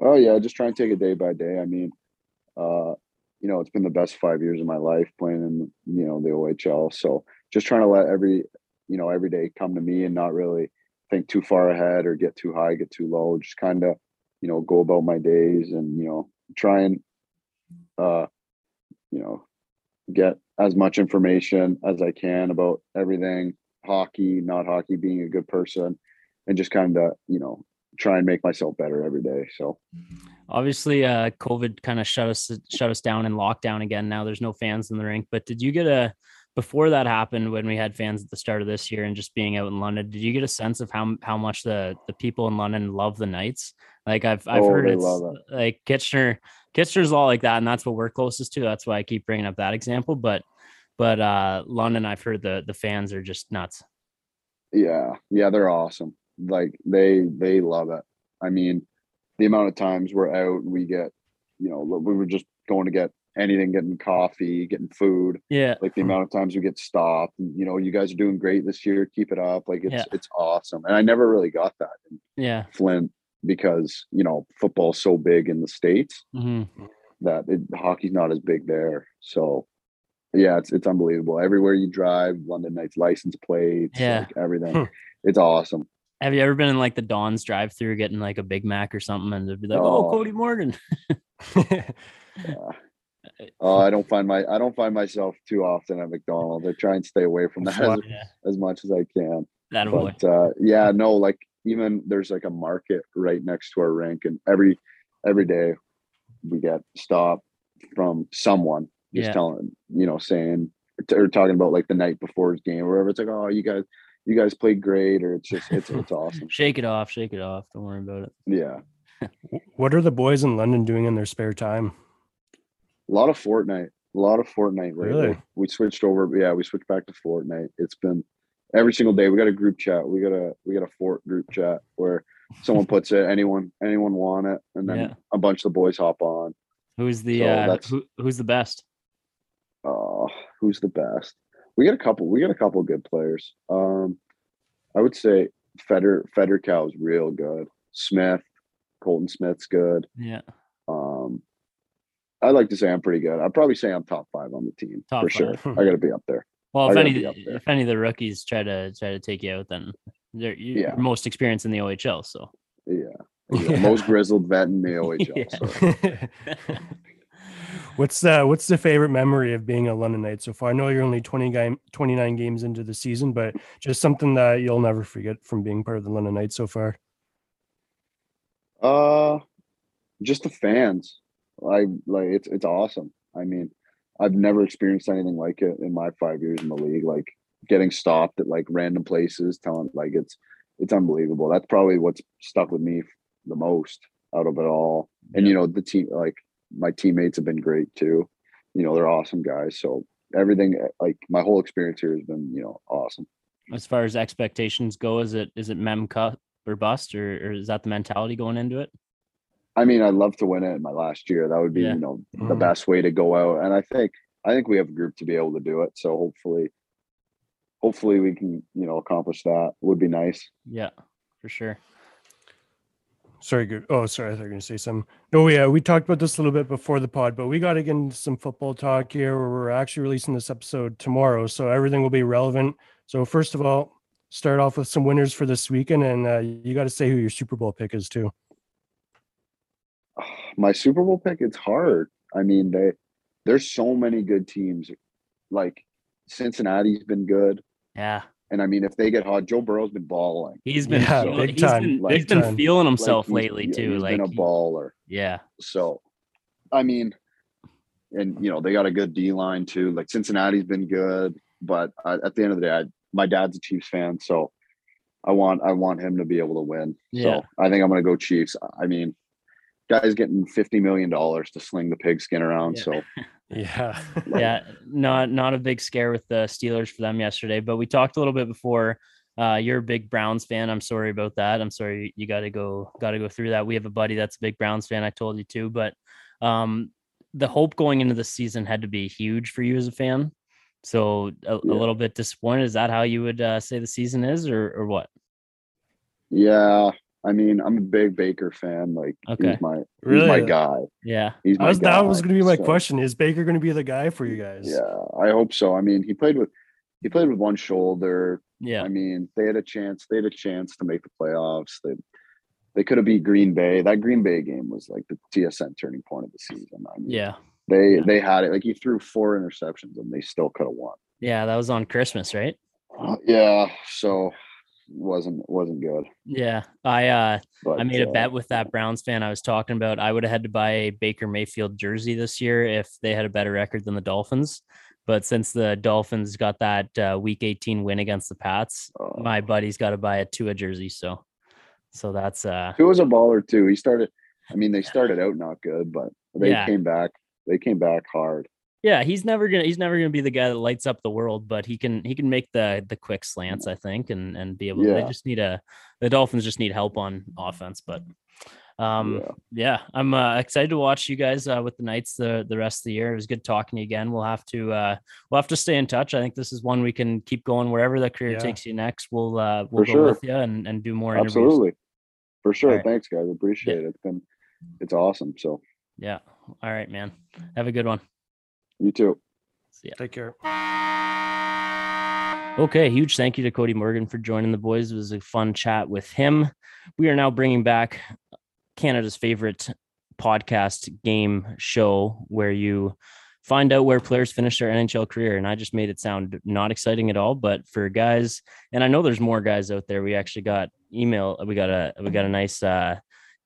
[SPEAKER 3] Oh yeah, just try and take it day by day. I mean, uh, you know, it's been the best five years of my life playing in you know the OHL. So just trying to let every you know every day come to me and not really think too far ahead or get too high, get too low. Just kind of you know, go about my days and, you know, try and, uh, you know, get as much information as I can about everything hockey, not hockey, being a good person, and just kind of, you know, try and make myself better every day. So
[SPEAKER 1] obviously uh COVID kind of shut us shut us down in lockdown again. Now there's no fans in the rink, but did you get a before that happened when we had fans at the start of this year and just being out in London, did you get a sense of how how much the the people in London love the Knights? Like I've I've
[SPEAKER 3] Oh,
[SPEAKER 1] heard it's
[SPEAKER 3] it.
[SPEAKER 1] like Kitchener Kitchener's all like that, and that's what we're closest to. That's why I keep bringing up that example. But but uh London, I've heard the the fans are just nuts.
[SPEAKER 3] yeah, yeah, they're awesome. Like they they love it. I mean, the amount of times we're out, we get, you know, we were just going to get anything, getting coffee, getting food.
[SPEAKER 1] Yeah.
[SPEAKER 3] Like the amount of times we get stopped. And, you know, you guys are doing great this year. Keep it up. Like it's
[SPEAKER 1] Yeah.
[SPEAKER 3] it's awesome. And I never really got that in
[SPEAKER 1] Yeah.
[SPEAKER 3] Flint because you know football's so big in the states
[SPEAKER 1] hmm
[SPEAKER 3] that it, hockey's not as big there. So yeah, it's it's unbelievable. Everywhere you drive, London Knights license plates,
[SPEAKER 1] Yeah.
[SPEAKER 3] like everything.
[SPEAKER 2] Hmm.
[SPEAKER 3] It's awesome.
[SPEAKER 1] Have you ever been in like the Don's drive through getting like a Big Mac or something and they'd be like, Oh,
[SPEAKER 3] Oh.
[SPEAKER 1] Cody Morgan. <laughs> <laughs>
[SPEAKER 3] Oh, I don't find my I don't find myself too often at McDonald's. I try and stay away from that as,
[SPEAKER 1] Yeah.
[SPEAKER 3] as much as I can.
[SPEAKER 1] That.
[SPEAKER 3] But uh, yeah, no, like even there's like a market right next to our rink, and every every day we get stopped from someone just
[SPEAKER 1] Yeah.
[SPEAKER 3] telling you know saying or talking about like the night before his game or whatever. It's like, oh, you guys you guys played great, or it's just it's it's awesome.
[SPEAKER 1] Shake it off, shake it off. Don't worry about it.
[SPEAKER 3] Yeah,
[SPEAKER 2] what are the boys in London doing in their spare time?
[SPEAKER 3] a lot of Fortnite, a lot of Fortnite. Lately.
[SPEAKER 2] Really?
[SPEAKER 3] We switched over. Yeah, we switched back to Fortnite. It's been every single day. We got a group chat. We got a we got a Fort group chat where someone puts it. Anyone anyone want it, and then
[SPEAKER 1] Yeah.
[SPEAKER 3] a bunch of the boys hop on.
[SPEAKER 1] Who's the
[SPEAKER 3] So
[SPEAKER 1] uh
[SPEAKER 3] that's-
[SPEAKER 1] who, who's the best?
[SPEAKER 3] Oh, who's the best? We got a couple. We got a couple good players. Um, I would say Feder Feder Cow is real good. Smith, Colton Smith's good.
[SPEAKER 1] Yeah.
[SPEAKER 3] Um, I like to say I'm pretty good. I'd probably say I'm top five on the team
[SPEAKER 1] Top
[SPEAKER 3] for sure. I got to be up there. <laughs>
[SPEAKER 1] Well, if any
[SPEAKER 3] be up there.
[SPEAKER 1] if any of the rookies try to try to take you out, then they're you're
[SPEAKER 3] Yeah.
[SPEAKER 1] most experienced in the OHL. So
[SPEAKER 3] Yeah.
[SPEAKER 2] Yeah. <laughs>
[SPEAKER 3] yeah. Most grizzled vet in the OHL.
[SPEAKER 1] Yeah.
[SPEAKER 3] So <laughs>
[SPEAKER 2] what's the what's the favorite memory of being a London Knight so far? I know you're only 20 game 29 games into the season, but just something that you'll never forget from being part of the London Knights so far.
[SPEAKER 3] Uh, just the fans. I like it's it's awesome. I mean, I've never experienced anything like it in my five years in the league. Like getting stopped at like random places, telling like it's it's unbelievable. That's probably what's stuck with me the most out of it all. And you know, the team like my teammates have been great too. You know, they're awesome guys. So everything like my whole experience here has been you know awesome.
[SPEAKER 1] as far as expectations go, is it is it mem cup or bust, or, or is that the mentality going into it?
[SPEAKER 3] I mean, I'd love to win it in my last year. That would be,
[SPEAKER 1] Yeah.
[SPEAKER 3] you know, the
[SPEAKER 2] Mhm.
[SPEAKER 3] best way to go out. And I think, I think we have a group to be able to do it. So hopefully, hopefully we can, you know, accomplish that. Would be nice.
[SPEAKER 1] Yeah, for sure.
[SPEAKER 2] Sorry, good. Oh, sorry, I thought you were gonna say something. No, yeah, we talked about this a little bit before the pod, but we got to get into some football talk here. Where we're actually releasing this episode tomorrow, so everything will be relevant. So first of all, start off with some winners for this weekend, and uh, you got to say who your Super Bowl pick is too. <sighs>
[SPEAKER 3] My Super Bowl pick, it's hard. I mean, they, there's so many good teams. Like Cincinnati's been good.
[SPEAKER 1] Yeah,
[SPEAKER 3] And I mean, if they get hot, Joe Burrow's been balling.
[SPEAKER 1] he's been
[SPEAKER 2] Yeah,
[SPEAKER 1] feel-
[SPEAKER 2] big
[SPEAKER 1] he's
[SPEAKER 2] time,
[SPEAKER 1] been,
[SPEAKER 3] big
[SPEAKER 1] he's been
[SPEAKER 2] time.
[SPEAKER 1] feeling
[SPEAKER 3] Like,
[SPEAKER 1] himself
[SPEAKER 3] he's-
[SPEAKER 1] lately
[SPEAKER 3] yeah,
[SPEAKER 1] too.
[SPEAKER 3] he's
[SPEAKER 1] Like
[SPEAKER 3] been a baller.
[SPEAKER 1] yeah,
[SPEAKER 3] So, I mean, and you know they got a good D line too. Like Cincinnati's been good, but uh, at the end of the day, I, my dad's a Chiefs fan, so I want I want him to be able to win.
[SPEAKER 1] Yeah.
[SPEAKER 3] So I think I'm going to go Chiefs. I mean, guys getting fifty million dollars to sling the pigskin around,
[SPEAKER 1] Yeah.
[SPEAKER 3] so <laughs>
[SPEAKER 2] Yeah, <laughs>
[SPEAKER 1] yeah, not not a big scare with the Steelers for them yesterday, but we talked a little bit before. Uh, you're a big Browns fan. I'm sorry about that. I'm sorry you got to go got to go through that. We have a buddy that's a big Browns fan. I told you too, but um, the hope going into the season had to be huge for you as a fan. So a, a little bit disappointed. Is that how you would uh, say the season is, or or what?
[SPEAKER 3] yeah. I mean, I'm a big Baker fan. Like
[SPEAKER 1] Okay.
[SPEAKER 3] he's my he's
[SPEAKER 2] Really?
[SPEAKER 3] my guy.
[SPEAKER 1] Yeah,
[SPEAKER 3] He's
[SPEAKER 2] that
[SPEAKER 3] my
[SPEAKER 2] was,
[SPEAKER 3] guy.
[SPEAKER 2] that was going to be my
[SPEAKER 3] So,
[SPEAKER 2] question. Is Baker going to be the guy for you guys?
[SPEAKER 3] Yeah, I hope so. I mean, he played with he played with one shoulder.
[SPEAKER 1] yeah,
[SPEAKER 3] I mean, they had a chance. They had a chance to make the playoffs. They they could have beat Green Bay. That Green Bay game was like the TSN turning point of the season. I mean,
[SPEAKER 1] Yeah.
[SPEAKER 3] they
[SPEAKER 1] yeah.
[SPEAKER 3] they had it. Like he threw four interceptions and they still could have won.
[SPEAKER 1] Yeah. That was on Christmas, right?
[SPEAKER 3] Uh, yeah, so wasn't wasn't good.
[SPEAKER 1] Yeah. I uh
[SPEAKER 3] But
[SPEAKER 1] I made a
[SPEAKER 3] uh,
[SPEAKER 1] bet with that Browns fan I was talking about. I would have had to buy a Baker Mayfield jersey this year if they had a better record than the Dolphins. But since the Dolphins got that uh, Week 18 win against the Pats,
[SPEAKER 3] uh,
[SPEAKER 1] my buddy's got to buy a Tua jersey. So, so that's uh,
[SPEAKER 3] was a baller too. He started. I mean, they started out not good, but they
[SPEAKER 1] Yeah.
[SPEAKER 3] came back. They came back hard.
[SPEAKER 1] Yeah, he's never gonna he's never gonna be the guy that lights up the world, but he can he can make the the quick slants, I think, and and be able. To
[SPEAKER 3] they
[SPEAKER 1] just need a the Dolphins just need help on offense, but. Um,
[SPEAKER 3] Yeah.
[SPEAKER 1] yeah, I'm uh, excited to watch you guys uh, with the Knights the the rest of the year. It was good talking to you again. We'll have to uh, we'll have to stay in touch. I think this is one we can keep going wherever the career
[SPEAKER 2] Yeah.
[SPEAKER 1] takes you next. We'll uh, we'll
[SPEAKER 3] For
[SPEAKER 1] go
[SPEAKER 3] sure.
[SPEAKER 1] with you and, and do more interviews.
[SPEAKER 3] Absolutely, for sure.
[SPEAKER 1] Alright.
[SPEAKER 3] Thanks, guys. Appreciate it. It's been it's awesome. So
[SPEAKER 1] Yeah. All right, man. Have a good one.
[SPEAKER 3] You too.
[SPEAKER 1] See ya.
[SPEAKER 2] Take care.
[SPEAKER 1] Okay, huge thank you to Cody Morgan for joining the boys. It was a fun chat with him. We are now bringing back Canada's favorite podcast game show where you find out where players finish their NHL career. And I just made it sound not exciting at all, but for guys, and I know there's more guys out there. We actually got email. We got a we got a nice uh,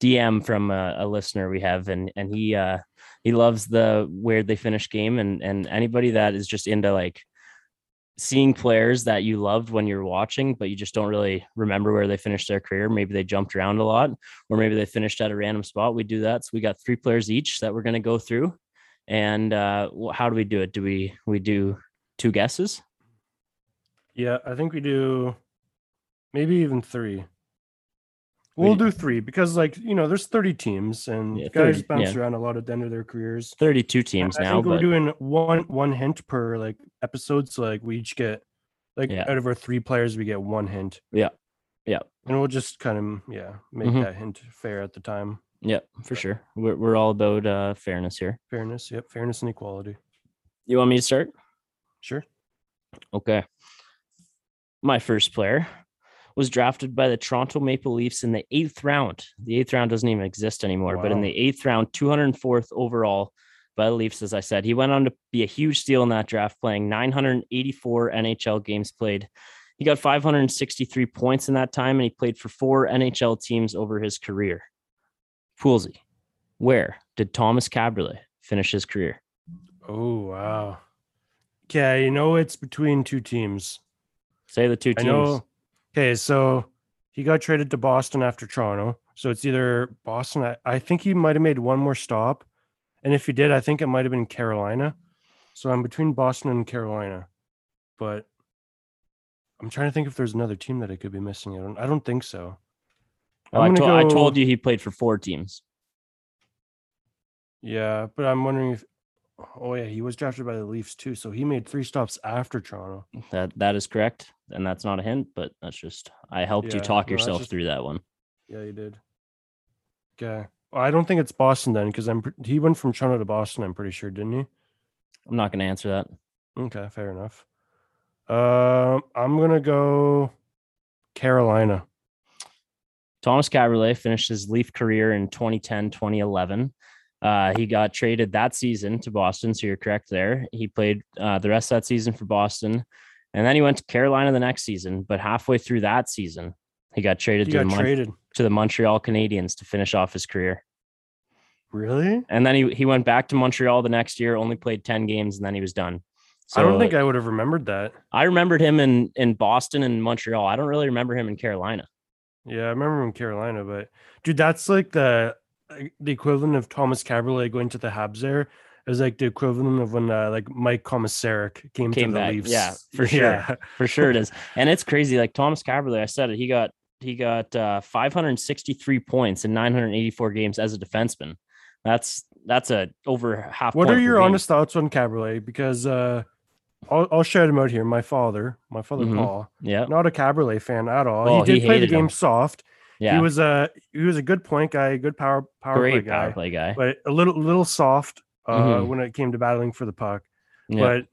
[SPEAKER 1] DM from a, a listener we have, and and he uh, he loves the where they finish game, and and anybody that is just into like seeing players that you loved when you're watching, but you just don't really remember where they finished their career. Maybe they jumped around a lot, or maybe they finished at a random spot. We do that. So we got three players each that we're going to go through. And uh, how do we do it? Do we we do two guesses?
[SPEAKER 2] Yeah, I think we do maybe even three. We'll do three because, like, you know, there's 30 teams and
[SPEAKER 1] Yeah,
[SPEAKER 2] guys bounce
[SPEAKER 1] yeah.
[SPEAKER 2] around a lot at the end of their careers.
[SPEAKER 1] Thirty-two teams
[SPEAKER 2] I
[SPEAKER 1] now,
[SPEAKER 2] think we're doing one one hint per like episode, so like we each get like
[SPEAKER 1] Yeah.
[SPEAKER 2] out of our three players, we get one hint.
[SPEAKER 1] Yeah. Yeah.
[SPEAKER 2] and we'll just kind of yeah make
[SPEAKER 1] Mhm.
[SPEAKER 2] that hint fair at the time.
[SPEAKER 1] yeah, for sure. We're we're all about uh, fairness here.
[SPEAKER 2] Fairness, yep, fairness and equality.
[SPEAKER 1] You want me to start?
[SPEAKER 2] Sure.
[SPEAKER 1] Okay. My first player was drafted by the Toronto Maple Leafs in the eighth round. The eighth round doesn't even exist anymore, but in the eighth round, 204th overall by the Leafs, as I said, he went on to be a huge steal in that draft, playing 984 NHL games played. He got 563 points in that time, and he played for four NHL teams over his career. Poolsy, where did Tomas Kaberle finish his career?
[SPEAKER 2] Oh wow. Okay, you know it's between two teams.
[SPEAKER 1] Say the two
[SPEAKER 2] I
[SPEAKER 1] teams.
[SPEAKER 2] know. Okay, so he got traded to Boston after Toronto. So it's either Boston. I, I think he might have made one more stop. And if he did, I think it might have been Carolina. So I'm between Boston and Carolina. But I'm trying to think if there's another team that I could be missing. I don't I don't think so.
[SPEAKER 1] Oh, I,
[SPEAKER 2] I'm
[SPEAKER 1] told, I told you he played for four teams.
[SPEAKER 2] Yeah, but I'm wondering if oh yeah, he was drafted by the Leafs too. So he made three stops after Toronto.
[SPEAKER 1] That that is correct, and that's not a hint, but that's just I helped you talk
[SPEAKER 2] no,
[SPEAKER 1] yourself
[SPEAKER 2] just-
[SPEAKER 1] through that one.
[SPEAKER 2] Yeah, you did. Okay. Well, I don't think it's Boston then, because I'm he went from Toronto to Boston. I'm pretty sure, didn't he?
[SPEAKER 1] I'm not going to answer that.
[SPEAKER 2] Okay, fair enough. Um, I'm gonna go Carolina.
[SPEAKER 1] Tomas Kaberle finished his Leaf career in 2010, 2011. Uh, he got traded that season to Boston, so you're correct there. He played uh, the rest of that season for Boston, and then he went to Carolina the next season. But halfway through that season, he got traded
[SPEAKER 2] He
[SPEAKER 1] to the,
[SPEAKER 2] got
[SPEAKER 1] Mon-
[SPEAKER 2] traded.
[SPEAKER 1] to the Montreal Canadiens to finish off his career.
[SPEAKER 2] Really?
[SPEAKER 1] And then he, he went back to Montreal the next year, only played 10 games, and then he was done.
[SPEAKER 2] I don't think I would have remembered that.
[SPEAKER 1] I remembered him in in Boston and Montreal. I don't really remember him in Carolina.
[SPEAKER 2] Yeah, I remember him in Carolina, but dude, that's like the the equivalent of Tomas Kaberle going to the Habs. There is like the equivalent of when uh, like Mike Komisarek came,
[SPEAKER 1] Came
[SPEAKER 2] to the
[SPEAKER 1] back.
[SPEAKER 2] Leafs.
[SPEAKER 1] Yeah, for sure.
[SPEAKER 2] Yeah. <laughs>
[SPEAKER 1] For sure it is. And it's crazy. Like Tomas Kaberle, I said it. He got he got uh, 563 points in 984 games as a defenseman. That's that's a over half.
[SPEAKER 2] What are your
[SPEAKER 1] game.
[SPEAKER 2] honest thoughts on Kaberle? Because uh, I'll, I'll shout him out here. My father, my father
[SPEAKER 1] Mhm.
[SPEAKER 2] Paul,
[SPEAKER 1] Yeah,
[SPEAKER 2] not a Kaberle fan at all.
[SPEAKER 1] Oh,
[SPEAKER 2] he
[SPEAKER 1] he
[SPEAKER 2] did play the
[SPEAKER 1] hated him.
[SPEAKER 2] game soft.
[SPEAKER 1] yeah.
[SPEAKER 2] He was a he was a good point guy, good power power play guy,
[SPEAKER 1] power play guy.
[SPEAKER 2] but a little little soft uh,
[SPEAKER 1] Mhm.
[SPEAKER 2] when it came to battling for the puck.
[SPEAKER 1] Yeah.
[SPEAKER 2] But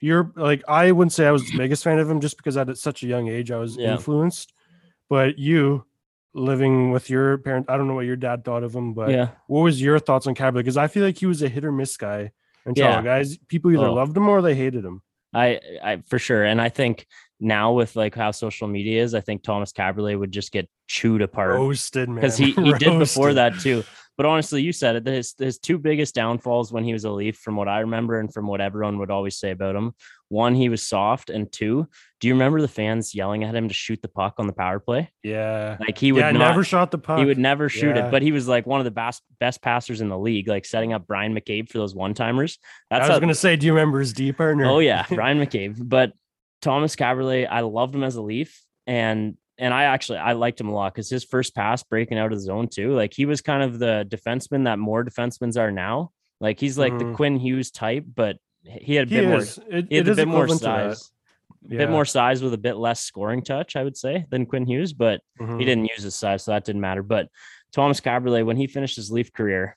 [SPEAKER 2] you're like I wouldn't say I was the biggest fan of him just because at such a young age I was
[SPEAKER 1] Yeah.
[SPEAKER 2] influenced. But you, living with your parent. I don't know what your dad thought of him, but
[SPEAKER 1] yeah.
[SPEAKER 2] what was your thoughts on Cabrera? Because I feel like he was a hit or miss guy. And
[SPEAKER 1] Yeah.
[SPEAKER 2] guys, people either
[SPEAKER 1] Oh.
[SPEAKER 2] loved him or they hated him.
[SPEAKER 1] I, I for sure, and I think now with like how social media is, I think Tomas Kaberle would just get chewed apart
[SPEAKER 2] Roasted, man.
[SPEAKER 1] because <laughs> he, he did before that too. But honestly, you said it. His his two biggest downfalls when he was a Leaf, from what I remember, and from what everyone would always say about him, one he was soft, and two, do you remember the fans yelling at him to shoot the puck on the power play?
[SPEAKER 2] Yeah.
[SPEAKER 1] Like he would
[SPEAKER 2] yeah,
[SPEAKER 1] not,
[SPEAKER 2] never shot the puck.
[SPEAKER 1] he would never shoot
[SPEAKER 2] Yeah.
[SPEAKER 1] it, but he was like one of the best best passers in the league, like setting up Brian McCabe for those one timers. That's
[SPEAKER 2] I was
[SPEAKER 1] how,
[SPEAKER 2] gonna say, do you remember his D partner?
[SPEAKER 1] Oh yeah, <laughs> Brian McCabe. But Tomas Kaberle, I loved him as a Leaf, and and I actually I liked him a lot because his first pass breaking out of the zone too, like he was kind of the defenseman that more defensemen are now. Like he's like the
[SPEAKER 2] Mhm.
[SPEAKER 1] Quinn Hughes type, but he had a bit more.
[SPEAKER 2] It,
[SPEAKER 1] He had a bit more
[SPEAKER 2] equivalent to that.
[SPEAKER 1] size, a bit more size with a bit less scoring touch, I would say, than Quinn Hughes. But
[SPEAKER 2] Mhm.
[SPEAKER 1] he didn't use his size, so that didn't matter. But Tomas Kaberle, when he finished his Leaf career,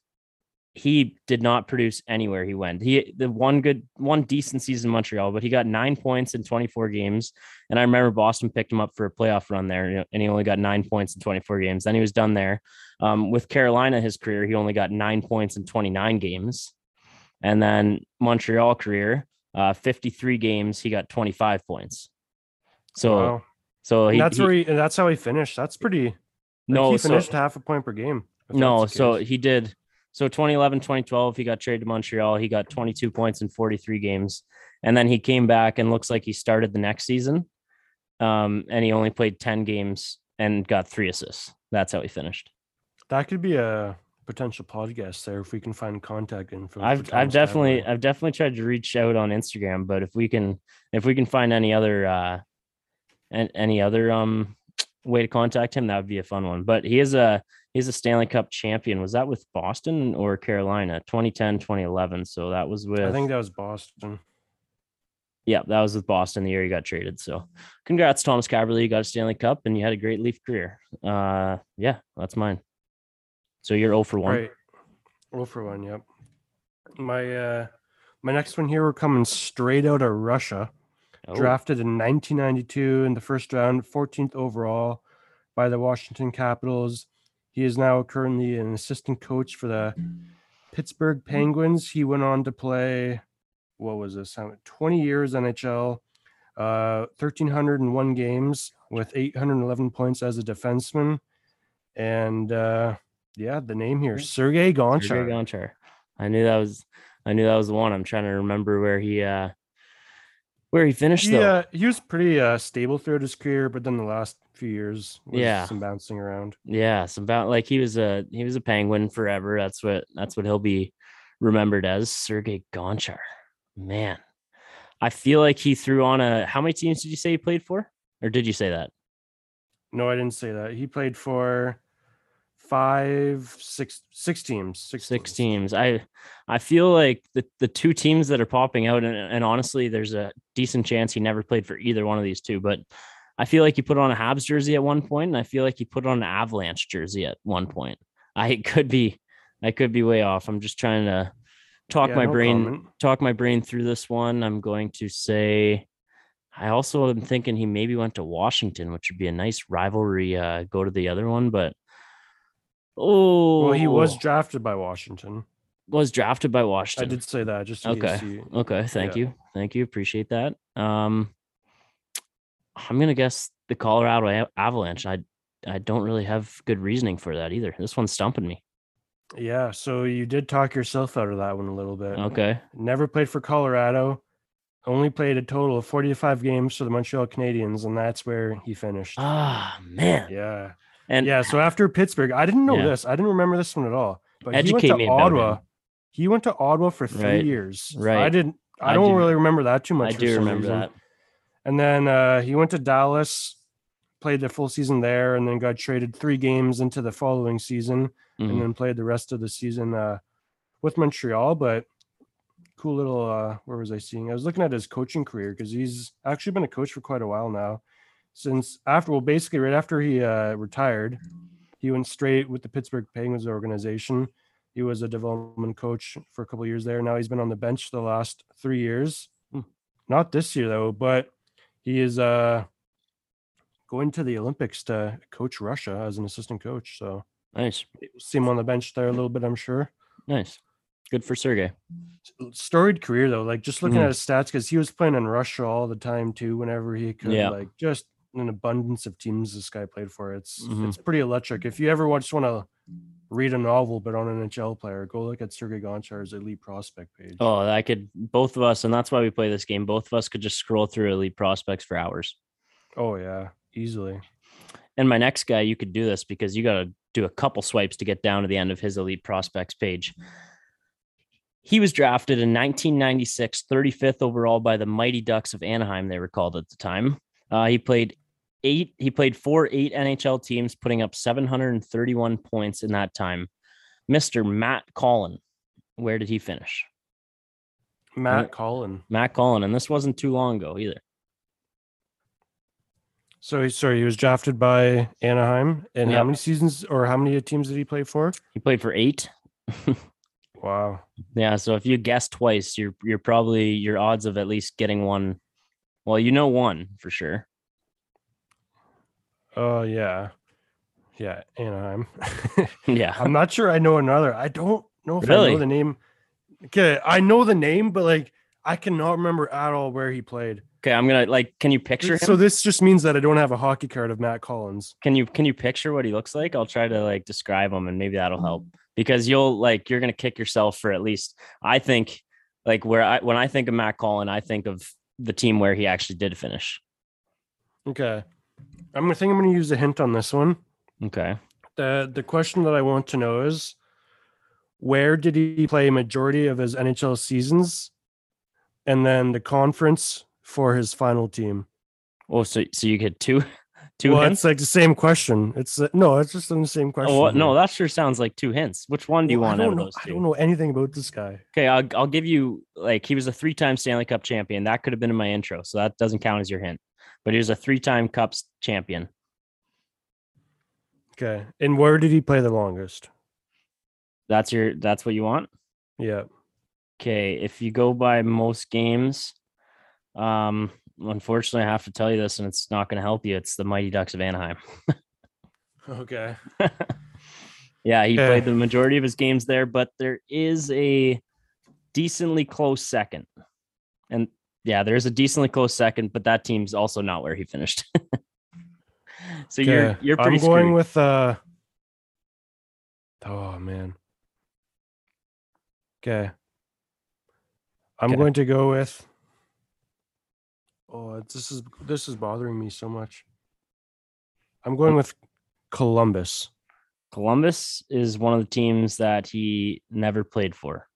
[SPEAKER 1] he did not produce anywhere he went. He the one good, one decent season in Montreal, but he got nine points in 24 games. And I remember Boston picked him up for a playoff run there, and he only got nine points in 24 games. Then he was done there. Um, with Carolina, his career, he only got nine points in 29 games. And then Montreal career, uh, 53 games, he got 25 points. So,
[SPEAKER 2] Wow.
[SPEAKER 1] so
[SPEAKER 2] And
[SPEAKER 1] he,
[SPEAKER 2] that's
[SPEAKER 1] he-
[SPEAKER 2] where he, and that's how he finished. That's pretty. like,
[SPEAKER 1] no,
[SPEAKER 2] he
[SPEAKER 1] so-
[SPEAKER 2] finished half a point per game.
[SPEAKER 1] no, so he did. So 2011, 2012, he got traded to Montreal. He got 22 points in 43 games. And then he came back and looks like he started the next season. Um, and he only played 10 games and got three assists. That's how he finished.
[SPEAKER 2] that could be a potential podcast there if we can find contact info.
[SPEAKER 1] I've I've definitely. I've definitely tried to reach out on Instagram, but if we can if we can find any other uh and any other um way to contact him, that would be a fun one. But he is a he's a Stanley Cup champion. Was that with Boston or Carolina? 2010, 2011. So that was with
[SPEAKER 2] I think that was Boston.
[SPEAKER 1] yeah, that was with Boston the year he got traded. So congrats, Tomas Kaberle. You got a Stanley Cup and you had a great Leaf career. Uh yeah, that's mine. So you're 0 for 1.
[SPEAKER 2] Right. Roll for one. Yep. My uh, my next one here, we're coming straight out of Russia.
[SPEAKER 1] Oh,
[SPEAKER 2] Drafted in 1992 in the first round, 14th overall by the Washington Capitals. He is now currently an assistant coach for the Pittsburgh Penguins. He went on to play, what was this? 20 years NHL, uh, 1,301 games with 811 points as a defenseman. And uh, yeah, the name here, Sergei Gonchar.
[SPEAKER 1] Sergei Gonchar. I knew that was I knew that was the one. I'm trying to remember where he uh where he finished though.
[SPEAKER 2] Yeah, he was pretty uh, stable throughout his career, but then the last few years, was
[SPEAKER 1] Yeah.
[SPEAKER 2] some bouncing around.
[SPEAKER 1] Yeah, some about like he was a he was a penguin forever. That's what that's what he'll be remembered as. Sergei Gonchar. Man. I feel like he threw on a how many teams did you say he played for? Or did you say that?
[SPEAKER 2] No, I didn't say that. He played for five, six, six teams. Six,
[SPEAKER 1] Six
[SPEAKER 2] teams.
[SPEAKER 1] teams. I I feel like the the two teams that are popping out, and, and honestly, there's a decent chance he never played for either one of these two. But I feel like he put on a Habs jersey at one point, and I feel like he put on an Avalanche jersey at one point. <laughs> I could be, I could be way off. I'm just trying to talk
[SPEAKER 2] Yeah,
[SPEAKER 1] my
[SPEAKER 2] no
[SPEAKER 1] brain,
[SPEAKER 2] comment.
[SPEAKER 1] talk my brain through this one. I'm going to say. I also am thinking he maybe went to Washington, which would be a nice rivalry. Uh, go to the other one, but oh,
[SPEAKER 2] Well, he was drafted by Washington.
[SPEAKER 1] was drafted by Washington.
[SPEAKER 2] I did say that just
[SPEAKER 1] Okay. Okay, thank
[SPEAKER 2] Yeah.
[SPEAKER 1] you. Thank you. Appreciate that. Um I'm going to guess the Colorado Avalanche. I I don't really have good reasoning for that either. This one's stumping me.
[SPEAKER 2] Yeah, so you did talk yourself out of that one a little bit.
[SPEAKER 1] Okay.
[SPEAKER 2] Never played for Colorado. Only played a total of 45 games for the Montreal Canadiens, and that's where he finished.
[SPEAKER 1] Ah, man.
[SPEAKER 2] yeah.
[SPEAKER 1] And
[SPEAKER 2] yeah, so after Pittsburgh, I didn't know
[SPEAKER 1] Yeah.
[SPEAKER 2] this. I didn't remember this one at all. But he went to Ottawa. He went to Ottawa for three
[SPEAKER 1] Right,
[SPEAKER 2] years. I didn't. I,
[SPEAKER 1] I
[SPEAKER 2] don't
[SPEAKER 1] do-
[SPEAKER 2] really remember that too much.
[SPEAKER 1] I do remember
[SPEAKER 2] reason.
[SPEAKER 1] that.
[SPEAKER 2] And then uh, he went to Dallas, played the full season there, and then got traded three games into the following season,
[SPEAKER 1] Mhm.
[SPEAKER 2] and then played the rest of the season uh, with Montreal. But cool little. Uh, where was I seeing? I was looking at his coaching career because he's actually been a coach for quite a while now. Since after, well, basically right after he uh, retired, he went straight with the Pittsburgh Penguins organization. He was a development coach for a couple of years there. Now he's been on the bench the last three years.
[SPEAKER 1] Hmm.
[SPEAKER 2] Not this year though, but he is uh going to the Olympics to coach Russia as an assistant coach. So
[SPEAKER 1] Nice,
[SPEAKER 2] see him on the bench there a little bit, I'm sure.
[SPEAKER 1] nice, good for Sergey.
[SPEAKER 2] Storied career though, like just looking
[SPEAKER 1] Mhm.
[SPEAKER 2] at his stats, because he was playing in Russia all the time too, whenever he could.
[SPEAKER 1] Yeah.
[SPEAKER 2] Like just an abundance of teams this guy played for. It's
[SPEAKER 1] Mhm.
[SPEAKER 2] it's pretty electric. If you ever just want to read a novel but on an NHL player, go look at Sergey Gonchar's elite prospect page.
[SPEAKER 1] Oh, I could both of us, and that's why we play this game. Both of us could just scroll through elite prospects for hours.
[SPEAKER 2] Oh yeah, easily.
[SPEAKER 1] And my next guy, you could do this because you got to do a couple swipes to get down to the end of his elite prospects page. He was drafted in 1996, 35th overall by the Mighty Ducks of Anaheim, they were called at the time. Uh, he played eight, he played for eight NHL teams, putting up 731 points in that time. Mr. Matt Collin, where did he finish?
[SPEAKER 2] Matt Collin.
[SPEAKER 1] Matt Collin, and this wasn't too long ago either.
[SPEAKER 2] So he sorry, he was drafted by Anaheim. And
[SPEAKER 1] Yep.
[SPEAKER 2] how many seasons or how many teams did he play for?
[SPEAKER 1] He played for eight. <laughs>
[SPEAKER 2] Wow.
[SPEAKER 1] Yeah, so if you guess twice, you're you're probably your odds of at least getting one. Well, you know one for sure.
[SPEAKER 2] Oh yeah. Yeah, Anaheim. <laughs>
[SPEAKER 1] Yeah.
[SPEAKER 2] I'm not sure I know another. I don't know if I know the name. Okay, I know the name, but like I cannot remember at all where he played.
[SPEAKER 1] Okay, I'm gonna like. Can you picture him?
[SPEAKER 2] So this just means that I don't have a hockey card of Matt Collins.
[SPEAKER 1] can you can you picture what he looks like? I'll try to like describe him, and maybe that'll help mm. because you'll like you're gonna kick yourself for at least. I think like where I when I think of Matt Collin, I think of the team where he actually did finish.
[SPEAKER 2] Okay. I'm gonna think I'm gonna use a hint on this one.
[SPEAKER 1] Okay.
[SPEAKER 2] The the question that I want to know is where did he play majority of his NHL seasons? And then the conference for his final team.
[SPEAKER 1] Oh, so so you get two <laughs> two
[SPEAKER 2] well,
[SPEAKER 1] hints.
[SPEAKER 2] it's like the same question. It's uh, no, it's just the same question.
[SPEAKER 1] Oh, what? no, that sure sounds like two hints. Which one do you
[SPEAKER 2] Well,
[SPEAKER 1] want
[SPEAKER 2] I
[SPEAKER 1] out
[SPEAKER 2] don't
[SPEAKER 1] of
[SPEAKER 2] know. I don't know anything about this guy.
[SPEAKER 1] Okay, I'll I'll give you like he was a three-time Stanley Cup champion. That could have been in my intro, so that doesn't count as your hint. But he was a three-time Cups champion.
[SPEAKER 2] Okay. And where did he play the longest?
[SPEAKER 1] That's your that's what you want.
[SPEAKER 2] Yeah.
[SPEAKER 1] Okay, if you go by most games, um, unfortunately, I have to tell you this, and it's not going to help you. It's the Mighty Ducks of Anaheim.
[SPEAKER 2] Okay. <laughs>
[SPEAKER 1] yeah, he
[SPEAKER 2] Eh.
[SPEAKER 1] played the majority of his games there, but there is a decently close second, and yeah, there is a decently close second, but that team's also not where he finished. <laughs> so you're you're pretty
[SPEAKER 2] I'm going
[SPEAKER 1] screwed.
[SPEAKER 2] with uh Oh man. Okay. I'm
[SPEAKER 1] Okay.
[SPEAKER 2] going to go with Oh, this is this is bothering me so much. I'm going with Columbus.
[SPEAKER 1] Columbus is one of the teams that he never played for.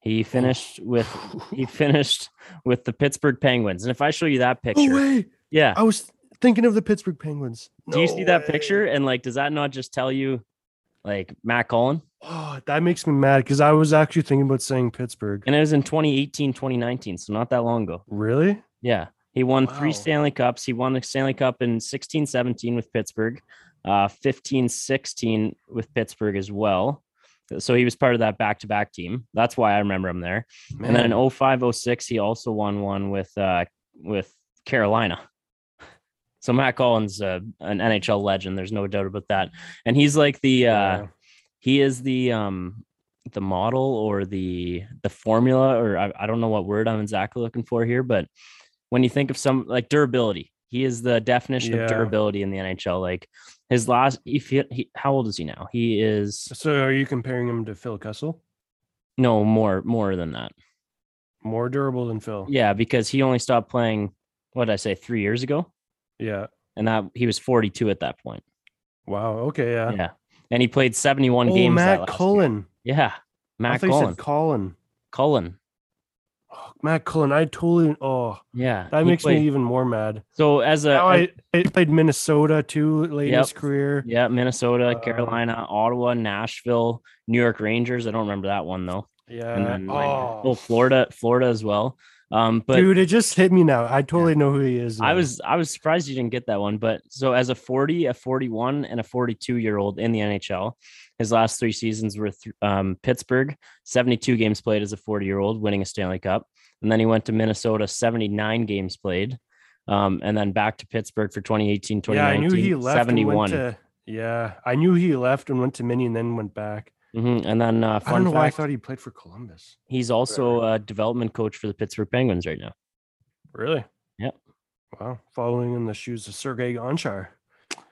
[SPEAKER 1] He finished with he <sighs> finished with the Pittsburgh Penguins. And if I show you that
[SPEAKER 2] No
[SPEAKER 1] picture,
[SPEAKER 2] way.
[SPEAKER 1] yeah.
[SPEAKER 2] I was thinking of the Pittsburgh Penguins.
[SPEAKER 1] Do you
[SPEAKER 2] No
[SPEAKER 1] see that picture? And like, does that not just tell you like Matt Cullen?
[SPEAKER 2] Oh, that makes me mad because I was actually thinking about saying Pittsburgh.
[SPEAKER 1] And it was in 2018, 2019, so not that long ago.
[SPEAKER 2] Really?
[SPEAKER 1] Yeah. He won three Stanley Cups. He won the Stanley Cup in 16 17 with Pittsburgh, uh, 15 16 with Pittsburgh as well. So he was part of that back to back team. That's why I remember him there. And then in 05 06, he also won one with uh, with Carolina. <laughs> So Matt Collins, uh, an NHL legend. There's no doubt about that. And he's like the uh,
[SPEAKER 2] Yeah.
[SPEAKER 1] he is the um the model or the the formula or I, I don't know what word I'm exactly looking for here, but when you think of some like durability, he is the definition
[SPEAKER 2] Yeah.
[SPEAKER 1] of durability in the NHL. Like his last, if he, he how old is he now? He is
[SPEAKER 2] So are you comparing him to Phil Kessel?
[SPEAKER 1] no more more than that.
[SPEAKER 2] More durable than Phil.
[SPEAKER 1] Yeah, because he only stopped playing. What did I say? Three years ago,
[SPEAKER 2] Yeah.
[SPEAKER 1] and that he was 42 at that point.
[SPEAKER 2] Wow. Okay. Yeah.
[SPEAKER 1] Yeah, and he played 71
[SPEAKER 2] Oh,
[SPEAKER 1] games.
[SPEAKER 2] Matt
[SPEAKER 1] last year.
[SPEAKER 2] Cullen.
[SPEAKER 1] Yeah,
[SPEAKER 2] I
[SPEAKER 1] Matt Cullen.
[SPEAKER 2] said Colin.
[SPEAKER 1] Cullen.
[SPEAKER 2] Oh, Matt Cullen. I totally. Oh,
[SPEAKER 1] Yeah,
[SPEAKER 2] that makes
[SPEAKER 1] played-
[SPEAKER 2] me even more mad.
[SPEAKER 1] So as a,
[SPEAKER 2] Now I, I played Minnesota too late in his career.
[SPEAKER 1] yeah, Minnesota,
[SPEAKER 2] Uh,
[SPEAKER 1] Carolina, Ottawa, Nashville, New York Rangers. I don't remember that one though.
[SPEAKER 2] Yeah.
[SPEAKER 1] And then like,
[SPEAKER 2] oh,
[SPEAKER 1] oh, Florida, Florida as well. Um, but
[SPEAKER 2] dude, it just hit me now. I totally know who he is.
[SPEAKER 1] I was I was surprised you didn't get that one. But so as a 40, a 41, and a 42 year old in the NHL, his last three seasons were th- um, Pittsburgh, 72 games played as a 40 year old, winning a Stanley Cup, and then he went to Minnesota, 79 games played, Um, and then back to Pittsburgh for 2018,
[SPEAKER 2] Yeah, I knew he left. and went
[SPEAKER 1] 71.
[SPEAKER 2] to, yeah, I knew he left and went to Mini and then went back.
[SPEAKER 1] Mhm. And then uh,
[SPEAKER 2] I don't
[SPEAKER 1] fun
[SPEAKER 2] know why I thought he played for Columbus.
[SPEAKER 1] he's also a development coach for the Pittsburgh Penguins right now.
[SPEAKER 2] Really?
[SPEAKER 1] Yep.
[SPEAKER 2] Wow. Following in the shoes of Sergei Gonchar.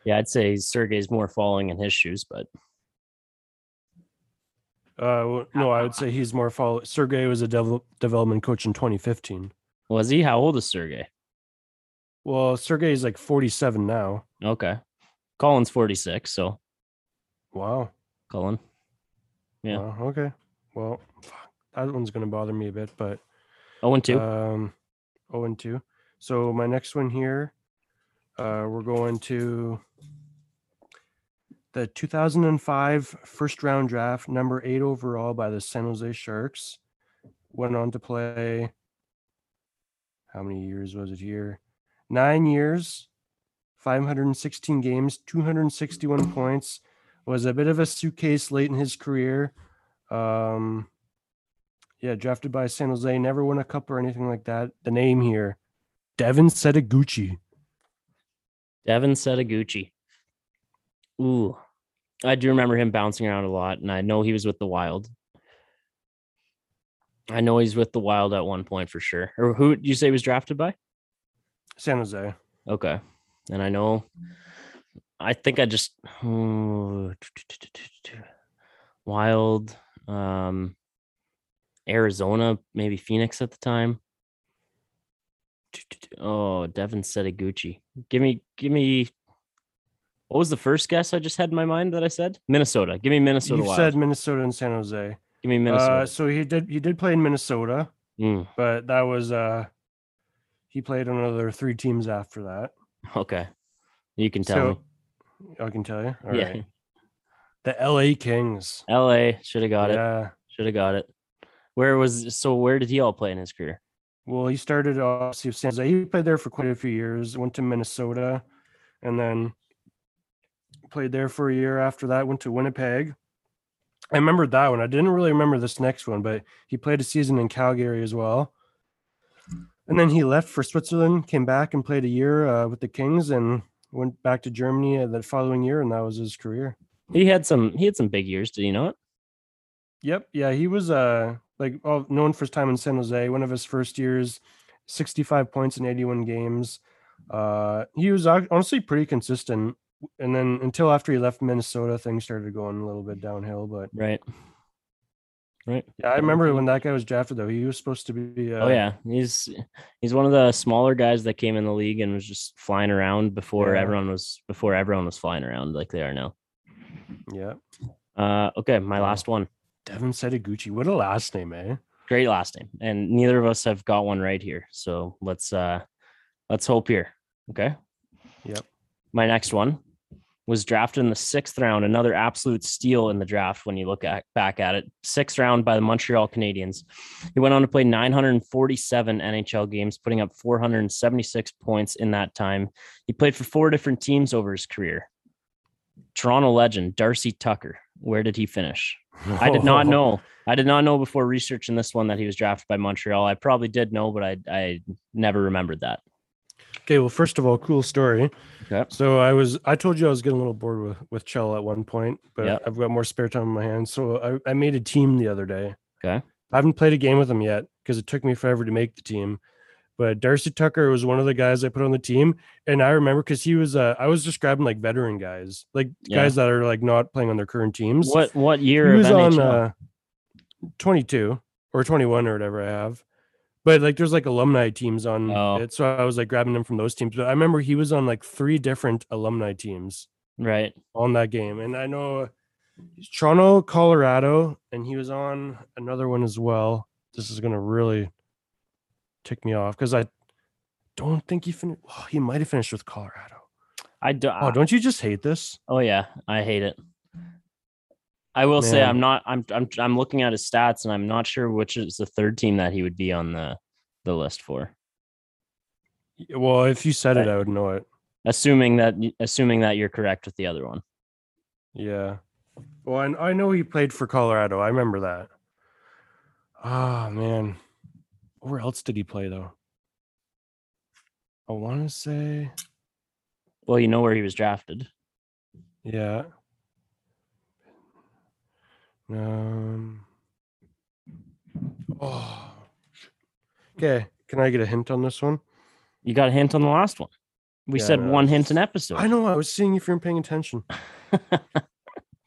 [SPEAKER 1] Yeah, I'd say Sergei's more following in his shoes, but
[SPEAKER 2] Uh, no, I would say he's more follow. Sergey was a devel- development coach in 2015.
[SPEAKER 1] was he? How old is Sergey?
[SPEAKER 2] Well, Sergey is like 47 now.
[SPEAKER 1] Okay. Colin's 46, so
[SPEAKER 2] Wow.
[SPEAKER 1] Colin. Yeah.
[SPEAKER 2] Wow, okay. Well, fuck, that one's gonna bother me a bit, but
[SPEAKER 1] 0 and 2.
[SPEAKER 2] um, 0 and 2. So my next one here, uh, we're going to the 2005 first round draft, number eight overall by the San Jose Sharks. Went on to play. How many years was it here? Nine years, 516 games, 261 points. Was a bit of a suitcase late in his career. Um, yeah, drafted by San Jose, never won a cup or anything like that. The name here, Devin Setoguchi.
[SPEAKER 1] Devin Setoguchi. Ooh. I do remember him bouncing around a lot, and I know he was with the Wild. I know he's with the Wild at one point for sure. Or who did you say he was drafted by?
[SPEAKER 2] San Jose.
[SPEAKER 1] Okay. And I know I think I just Wild um Arizona, maybe Phoenix at the time. Oh, Devin Setoguchi. Give me give me what was the first guess I just had in my mind that I said? Minnesota. Give me Minnesota
[SPEAKER 2] You
[SPEAKER 1] Wild.
[SPEAKER 2] said Minnesota and San Jose.
[SPEAKER 1] give me Minnesota.
[SPEAKER 2] Uh, so he did he did play in Minnesota,
[SPEAKER 1] Mm,
[SPEAKER 2] but that was uh he played on another three teams after that.
[SPEAKER 1] okay. You can tell me.
[SPEAKER 2] I can tell you. All right.
[SPEAKER 1] yeah.
[SPEAKER 2] The LA Kings.
[SPEAKER 1] LA should have got it.
[SPEAKER 2] yeah.
[SPEAKER 1] Should have got it. Where was so where did he all play in his career?
[SPEAKER 2] Well, he started off San Jose. He played there for quite a few years. Went to Minnesota, and then played there for a year. After that, went to Winnipeg. I remembered that one. I didn't really remember this next one, but he played a season in Calgary as well. And then he left for Switzerland, came back and played a year uh, with the Kings, and went back to Germany uh, the following year, and that was his career.
[SPEAKER 1] He had some he had some big years, did you know it?
[SPEAKER 2] Yep. Yeah, he was uh like oh, known for his time in San Jose. One of his first years, 65 points in 81 games. Uh he was honestly pretty consistent. And then until after he left Minnesota, things started going a little bit downhill. But
[SPEAKER 1] Right. Right.
[SPEAKER 2] yeah, I remember when that guy was drafted though. He was supposed to be uh,
[SPEAKER 1] Oh yeah. He's he's one of the smaller guys that came in the league and was just flying around before
[SPEAKER 2] Yeah.
[SPEAKER 1] everyone was before everyone was flying around like they are now.
[SPEAKER 2] Yeah.
[SPEAKER 1] Uh okay, my last one.
[SPEAKER 2] Devin Setoguchi. What a last name, eh?
[SPEAKER 1] Great last name. And neither of us have got one right here. So let's uh let's hope here. Okay.
[SPEAKER 2] Yep.
[SPEAKER 1] My next one was drafted in the sixth round, another absolute steal in the draft when you look at back at it. Sixth round by the Montreal Canadiens. He went on to play 947 NHL games, putting up 476 points in that time. He played for four different teams over his career. Toronto legend Darcy Tucker. Where did he finish? I did not <laughs> know. I did not know before researching this one that he was drafted by Montreal. I probably did know, but I I never remembered that.
[SPEAKER 2] Okay, well, first of all, cool story.
[SPEAKER 1] Okay.
[SPEAKER 2] So I was I told you I was getting a little bored with with Chel at one point, but
[SPEAKER 1] Yep.
[SPEAKER 2] I've got more spare time on my hands. So I, I made a team the other day.
[SPEAKER 1] Okay.
[SPEAKER 2] I haven't played a game with him yet because it took me forever to make the team. But Darcy Tucker was one of the guys I put on the team, and I remember because he was uh, I was just grabbing like veteran guys, like
[SPEAKER 1] Yeah.
[SPEAKER 2] guys that are like not playing on their current teams.
[SPEAKER 1] What what
[SPEAKER 2] he
[SPEAKER 1] year of
[SPEAKER 2] was on uh, 22 or 21 or whatever I have. But like there's like alumni teams on
[SPEAKER 1] Oh.
[SPEAKER 2] it. So I was like grabbing them from those teams. But I remember he was on like three different alumni teams
[SPEAKER 1] right.
[SPEAKER 2] on that game. And I know he's Toronto, Colorado, and he was on another one as well. This is gonna really tick me off because I don't think he finished. Oh, he might have finished with Colorado.
[SPEAKER 1] I do.
[SPEAKER 2] not Oh, uh, don't you just hate this?
[SPEAKER 1] Oh yeah, I hate it. I will say I'm not. I'm I'm I'm looking at his stats and I'm not sure which is the third team that he would be on the the list for.
[SPEAKER 2] Well, if you said it, I would know it.
[SPEAKER 1] Assuming that assuming that you're correct with the other one.
[SPEAKER 2] Yeah. Well, I, I know he played for Colorado. I remember that. Oh man. Where else did he play though? I want to say,
[SPEAKER 1] Well, you know where he was drafted.
[SPEAKER 2] yeah. Um. Oh. Okay. Can I get a hint on this one?
[SPEAKER 1] You got a hint on the last one. We
[SPEAKER 2] Yeah,
[SPEAKER 1] said
[SPEAKER 2] no,
[SPEAKER 1] one hint an episode.
[SPEAKER 2] I know. I was seeing if you're paying attention. <laughs>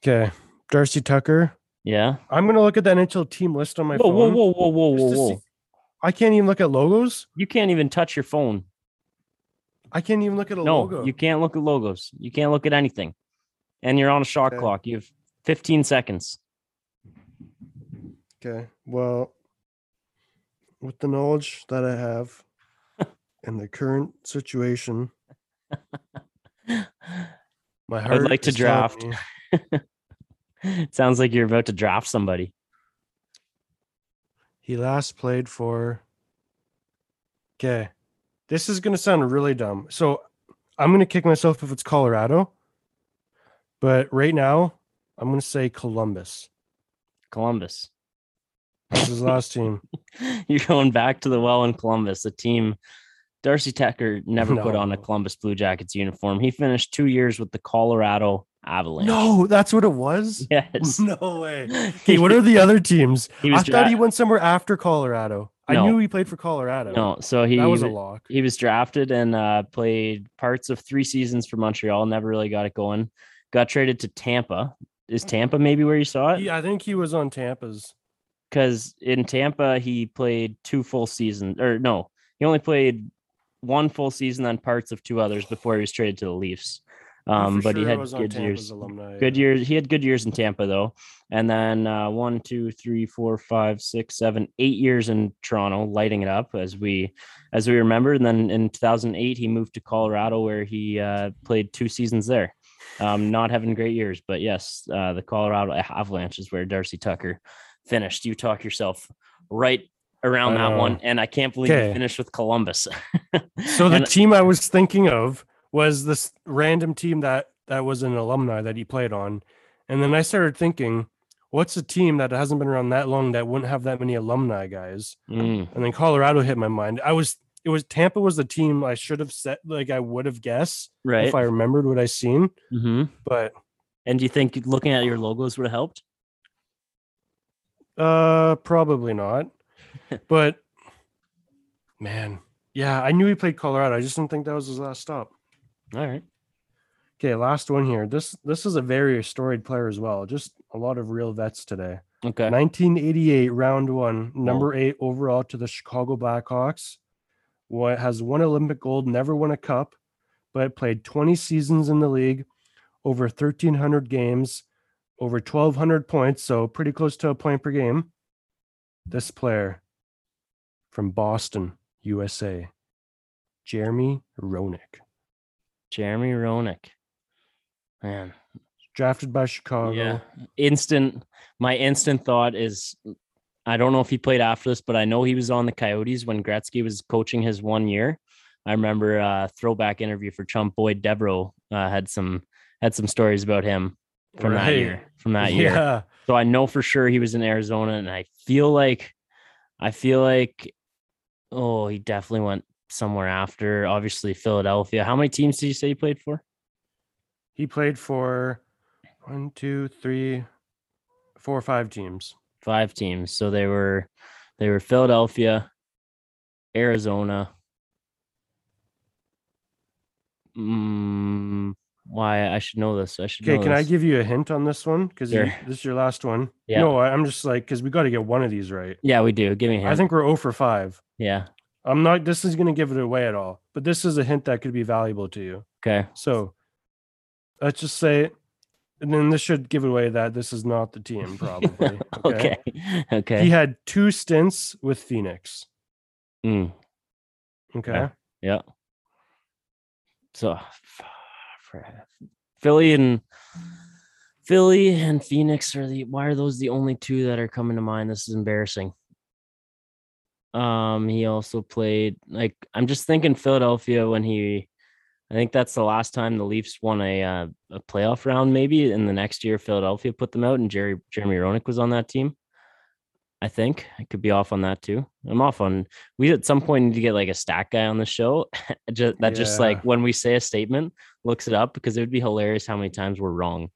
[SPEAKER 2] Okay. Darcy Tucker.
[SPEAKER 1] yeah.
[SPEAKER 2] I'm gonna look at the NHL team list on my
[SPEAKER 1] Whoa,
[SPEAKER 2] phone.
[SPEAKER 1] whoa, whoa, whoa, whoa, whoa, whoa.
[SPEAKER 2] I can't even look at logos.
[SPEAKER 1] You can't even touch your phone.
[SPEAKER 2] I can't even look at a
[SPEAKER 1] no,
[SPEAKER 2] logo.
[SPEAKER 1] you can't look at logos. You can't look at anything. And you're on a shot
[SPEAKER 2] Okay.
[SPEAKER 1] clock. You have 15 seconds.
[SPEAKER 2] Okay. Well, with the knowledge that I have <laughs> and the current situation, <laughs> my heart
[SPEAKER 1] like to draft. it <laughs> sounds like you're about to draft somebody.
[SPEAKER 2] He last played for. Okay. This is going to sound really dumb. So I'm going to kick myself if it's Colorado. But right now, I'm going to say Columbus.
[SPEAKER 1] Columbus.
[SPEAKER 2] This is his last team. <laughs>
[SPEAKER 1] You're going back to the well in Columbus, a team Darcy Tucker never put on a Columbus Blue Jackets uniform. He finished two years with the Colorado Avalanche.
[SPEAKER 2] No, that's what it was? <laughs>
[SPEAKER 1] Yes.
[SPEAKER 2] No way. <laughs> Okay, what are the other teams? I thought he went somewhere after Colorado. I knew he played for Colorado.
[SPEAKER 1] No, so he
[SPEAKER 2] that was a lock.
[SPEAKER 1] he was drafted and uh, played parts of three seasons for Montreal. Never really got it going. Got traded to Tampa. Is Tampa maybe where you saw it?
[SPEAKER 2] Yeah, I think he was on Tampa's.
[SPEAKER 1] Because in Tampa he played two full seasons, or no, he only played one full season and parts of two others before he was traded to the Leafs. Um,
[SPEAKER 2] for
[SPEAKER 1] but he had good years.
[SPEAKER 2] Alumni,
[SPEAKER 1] Good
[SPEAKER 2] yeah.
[SPEAKER 1] years. He had good years in Tampa though, and then uh, one, two, three, four, five, six, seven, eight years in Toronto, lighting it up as we as we remember. And then in 2008, he moved to Colorado where he uh, played two seasons there. Um, not having great years, but yes, uh, the Colorado Avalanche is where Darcy Tucker finished. You talk yourself right around that one, and I can't believe you finished with Columbus. <laughs>
[SPEAKER 2] So the
[SPEAKER 1] And-
[SPEAKER 2] team I was thinking of was this random team that that was an alumni that he played on, and then I started thinking, what's a team that hasn't been around that long that wouldn't have that many alumni guys?
[SPEAKER 1] Mm,
[SPEAKER 2] And then Colorado hit my mind. I was it was Tampa was the team I should have set like I would have guessed
[SPEAKER 1] right.
[SPEAKER 2] if I remembered what I seen,
[SPEAKER 1] hmm
[SPEAKER 2] but
[SPEAKER 1] And do you think looking at your logos would have helped?
[SPEAKER 2] Uh probably not. <laughs> but man, yeah, I knew he played Colorado. I just didn't think that was his last stop.
[SPEAKER 1] All right.
[SPEAKER 2] Okay, last one here. This this is a very storied player as well. Just a lot of real vets today.
[SPEAKER 1] Okay.
[SPEAKER 2] 1988 round one, number eight overall to the Chicago Blackhawks. What has one Olympic gold, never won a cup, but played 20 seasons in the league, over 1,300 games, over 1,200 points, so pretty close to a point per game. This player from Boston, USA, Jeremy Roenick,
[SPEAKER 1] Jeremy Roenick. Man.
[SPEAKER 2] drafted by Chicago.
[SPEAKER 1] Yeah. Instant my instant thought is I don't know if he played after this, but I know he was on the Coyotes when Gretzky was coaching his one year. I remember a throwback interview for Chump Boyd Devereaux uh, had some had some stories about him from that year. From that year.
[SPEAKER 2] Yeah.
[SPEAKER 1] So I know for sure he was in Arizona, and I feel like, I feel like, oh, he definitely went somewhere after. Obviously, Philadelphia. How many teams did you say he played for?
[SPEAKER 2] He played for one, two, three, four five teams.
[SPEAKER 1] Five teams. So they were, they were Philadelphia, Arizona. Mm, why I should know this? I should.
[SPEAKER 2] Okay, can I give you a hint on this one? Because
[SPEAKER 1] Sure.
[SPEAKER 2] this is your last one.
[SPEAKER 1] Yeah.
[SPEAKER 2] No, I'm just like because we got to get one of these right.
[SPEAKER 1] Yeah, we do. Give me a hint.
[SPEAKER 2] I think we're 0 for five.
[SPEAKER 1] Yeah.
[SPEAKER 2] I'm not. This is going to give it away at all. But this is a hint that could be valuable to you.
[SPEAKER 1] Okay.
[SPEAKER 2] So let's just say, and then this should give away that this is not the team. Probably. <laughs>
[SPEAKER 1] Okay. Okay.
[SPEAKER 2] He had two stints with Phoenix.
[SPEAKER 1] Mm,
[SPEAKER 2] Okay.
[SPEAKER 1] yeah. So f- for Philly and Philly and Phoenix are the why are those the only two that are coming to mind? This is embarrassing. Um, he also played like I'm just thinking Philadelphia when he I think that's the last time the Leafs won a uh, a playoff round, maybe. in the next year, Philadelphia put them out, and Jerry Jeremy Roenick was on that team. I think I could be off on that too. I'm off on. We at some point need to get like a stat guy on the show, <laughs> just, that just like when we say a statement, looks it up because it would be hilarious how many times we're wrong.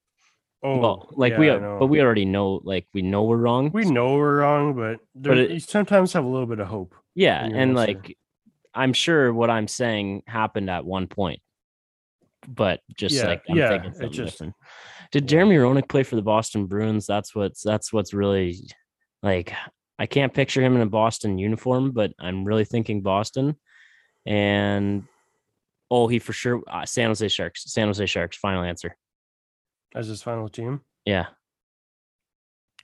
[SPEAKER 2] Oh,
[SPEAKER 1] well, like
[SPEAKER 2] yeah,
[SPEAKER 1] we, but we already know, like we know we're wrong.
[SPEAKER 2] we know we're wrong, but, there,
[SPEAKER 1] it-
[SPEAKER 2] you sometimes have a little bit of hope.
[SPEAKER 1] yeah, and
[SPEAKER 2] answer.
[SPEAKER 1] like I'm sure what I'm saying happened at one point, but just
[SPEAKER 2] Yeah,
[SPEAKER 1] like I'm
[SPEAKER 2] yeah,
[SPEAKER 1] thinking something
[SPEAKER 2] just-
[SPEAKER 1] different. Did. Jeremy Roenick play for the Boston Bruins? That's what's that's what's really like. I can't picture him in a Boston uniform, but I'm really thinking Boston. And oh, he for sure uh, San Jose Sharks. San Jose Sharks. Final answer.
[SPEAKER 2] As his final team,
[SPEAKER 1] Yeah,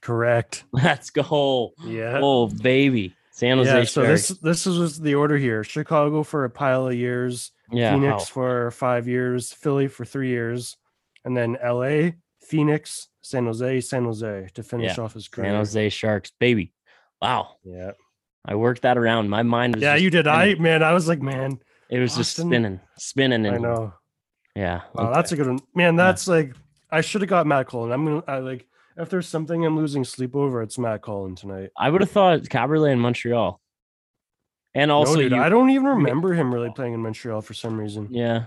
[SPEAKER 2] correct. <laughs>
[SPEAKER 1] let's go.
[SPEAKER 2] Yeah.
[SPEAKER 1] Oh baby, San Jose
[SPEAKER 2] yeah. So
[SPEAKER 1] Sharks.
[SPEAKER 2] this this was the order here: Chicago for a pile of years,
[SPEAKER 1] yeah,
[SPEAKER 2] Phoenix
[SPEAKER 1] how-
[SPEAKER 2] for five years, Philly for three years, and then L.A., Phoenix, San Jose, San Jose to finish off his career.
[SPEAKER 1] San Jose Sharks, baby. Wow,
[SPEAKER 2] Yeah.
[SPEAKER 1] I worked that around. My mind was
[SPEAKER 2] Yeah,
[SPEAKER 1] just
[SPEAKER 2] you did. I man, I was like, man,
[SPEAKER 1] It was just spinning, spinning, and
[SPEAKER 2] I know.
[SPEAKER 1] yeah.
[SPEAKER 2] Wow,
[SPEAKER 1] okay.
[SPEAKER 2] that's a good one, man. That's like I should have got Matt Cullen. I'm gonna I like if there's something I'm losing sleep over, it's Matt Cullen tonight.
[SPEAKER 1] I would have thought Kaberle in Montreal, and also
[SPEAKER 2] no, dude,
[SPEAKER 1] you,
[SPEAKER 2] I don't even remember him really playing in Montreal for some reason.
[SPEAKER 1] yeah,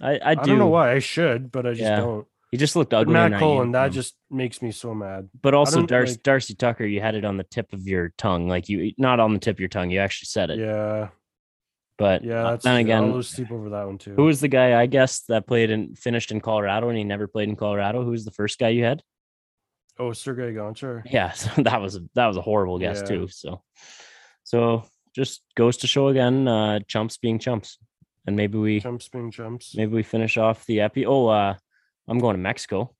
[SPEAKER 1] I I,
[SPEAKER 2] I,
[SPEAKER 1] do.
[SPEAKER 2] don't know why I should, but I just
[SPEAKER 1] Yeah,
[SPEAKER 2] don't.
[SPEAKER 1] He just looked ugly.
[SPEAKER 2] Matt Cullen, that
[SPEAKER 1] uniform.
[SPEAKER 2] just makes me so mad.
[SPEAKER 1] But also Darcy,
[SPEAKER 2] like-
[SPEAKER 1] Darcy Tucker, you had it on the tip of your tongue, like you not on the tip of your tongue. You actually said it.
[SPEAKER 2] Yeah,
[SPEAKER 1] But
[SPEAKER 2] yeah.
[SPEAKER 1] uh,
[SPEAKER 2] That's
[SPEAKER 1] then
[SPEAKER 2] I'll
[SPEAKER 1] again,
[SPEAKER 2] lose sleep over that one too.
[SPEAKER 1] who was the guy I guess that played and finished in Colorado and he never played in Colorado? Who was the first guy you had?
[SPEAKER 2] oh Sergey Gonchar?
[SPEAKER 1] Yeah, <laughs> so that was a, that was a horrible guess
[SPEAKER 2] Yeah.
[SPEAKER 1] too. So, so just goes to show again, uh, chumps being chumps, and maybe we
[SPEAKER 2] Jumps being jumps.
[SPEAKER 1] maybe we finish off the epi. Oh, uh, I'm going to Mexico.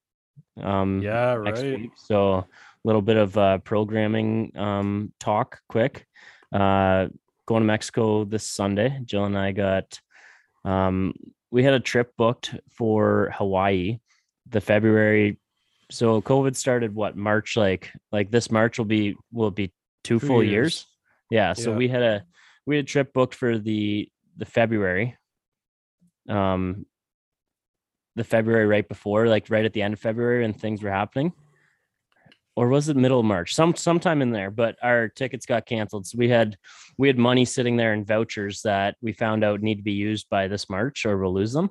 [SPEAKER 1] Um,
[SPEAKER 2] Yeah, right.
[SPEAKER 1] week. So a little bit of uh, programming um, talk, quick. Uh, going to Mexico this Sunday. Jill and I got. Um, we had a trip booked for Hawaii, the February. So COVID started what March? Like like this March will be will be two,
[SPEAKER 2] Two
[SPEAKER 1] full
[SPEAKER 2] years.
[SPEAKER 1] years. Yeah. So
[SPEAKER 2] Yeah.
[SPEAKER 1] we had a we had a trip booked for the the February. Um, the February right before, like right at the end of February, and things were happening, or was it middle of March? Some sometime in there. But our tickets got canceled, so we had we had money sitting there in vouchers that we found out need to be used by this March, or we'll lose them.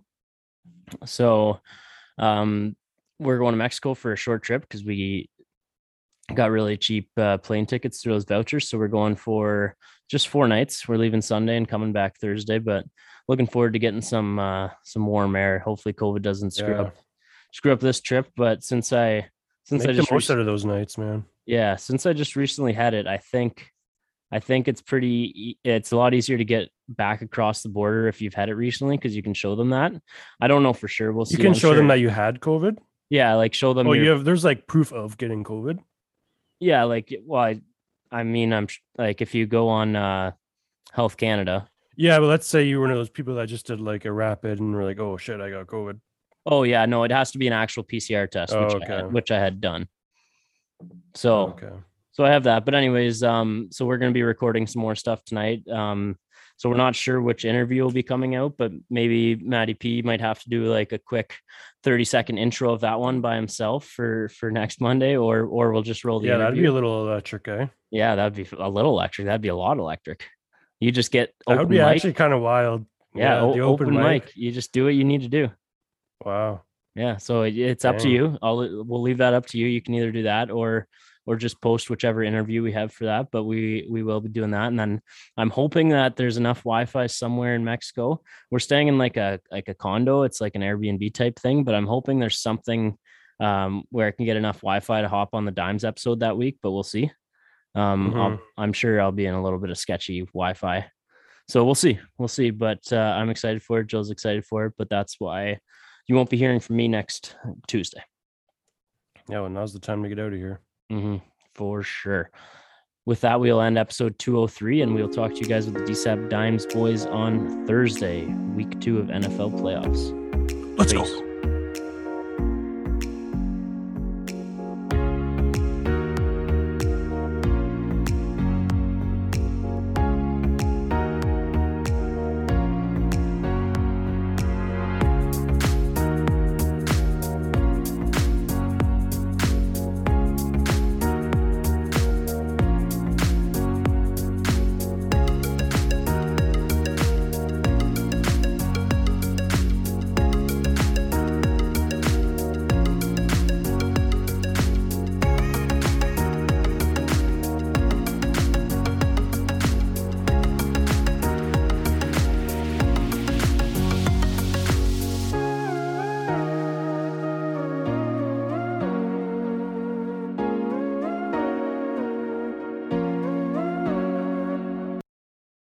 [SPEAKER 1] So, um, we're going to Mexico for a short trip because we got really cheap uh, plane tickets through those vouchers. So we're going for just four nights. We're leaving Sunday and coming back Thursday, but looking forward to getting some uh, some warm air. Hopefully, COVID doesn't screw
[SPEAKER 2] Yeah.
[SPEAKER 1] up screw up this trip. But since I since
[SPEAKER 2] Make
[SPEAKER 1] I
[SPEAKER 2] the
[SPEAKER 1] just
[SPEAKER 2] most
[SPEAKER 1] rec-
[SPEAKER 2] out of those nights, man.
[SPEAKER 1] yeah since I just recently had it, I think I think it's pretty. It's a lot easier to get back across the border if you've had it recently because you can show them that. I don't know for sure. We'll see.
[SPEAKER 2] You can
[SPEAKER 1] I'm
[SPEAKER 2] show them that you had COVID.
[SPEAKER 1] Yeah, like show them.
[SPEAKER 2] Oh,
[SPEAKER 1] your-
[SPEAKER 2] you have. There's like proof of getting COVID.
[SPEAKER 1] Yeah, like well, I, I mean, I'm like if you go on uh Health Canada.
[SPEAKER 2] Yeah, but let's say you were one of those people that just did like a rapid and were like, "Oh shit, I got COVID."
[SPEAKER 1] Oh yeah, no, it has to be an actual PCR test,
[SPEAKER 2] Oh,
[SPEAKER 1] which I had, which I had done. So
[SPEAKER 2] okay.
[SPEAKER 1] so I have that. But anyways, um, so we're gonna be recording some more stuff tonight. Um, so we're not sure which interview will be coming out, but maybe Matty P might have to do like a quick 30 second intro of that one by himself for for next Monday, or or we'll just roll the
[SPEAKER 2] Yeah, that'd be a little electric, eh?
[SPEAKER 1] yeah, that'd be a little electric. That'd be a lot electric. You just get
[SPEAKER 2] That would be
[SPEAKER 1] mic.
[SPEAKER 2] actually kind of wild.
[SPEAKER 1] yeah, o-
[SPEAKER 2] the
[SPEAKER 1] open, mic. You just do what you need to do.
[SPEAKER 2] Wow.
[SPEAKER 1] Yeah, so it, it's up to you. I'll we'll leave that up to you. You can either do that or or just post whichever interview we have for that. But we we will be doing that, and then I'm hoping that there's enough Wi-Fi somewhere in Mexico. We're staying in like a like a condo. It's like an Airbnb type thing, but I'm hoping there's something um, where I can get enough Wi-Fi to hop on the Dimes episode that week. But we'll see. Um, I'll, I'm sure I'll be in a little bit of sketchy Wi-Fi. So we'll see. We'll see. But uh, I'm excited for it. Joe's excited for it. But that's why you won't be hearing from me next Tuesday.
[SPEAKER 2] Yeah, well, now's the time to get out of here.
[SPEAKER 1] hmm for sure. With that, we'll end episode 203 and we'll talk to you guys with the DSAP Dimes boys on Thursday, week two of NFL playoffs.
[SPEAKER 2] Let's
[SPEAKER 1] Peace.
[SPEAKER 2] go.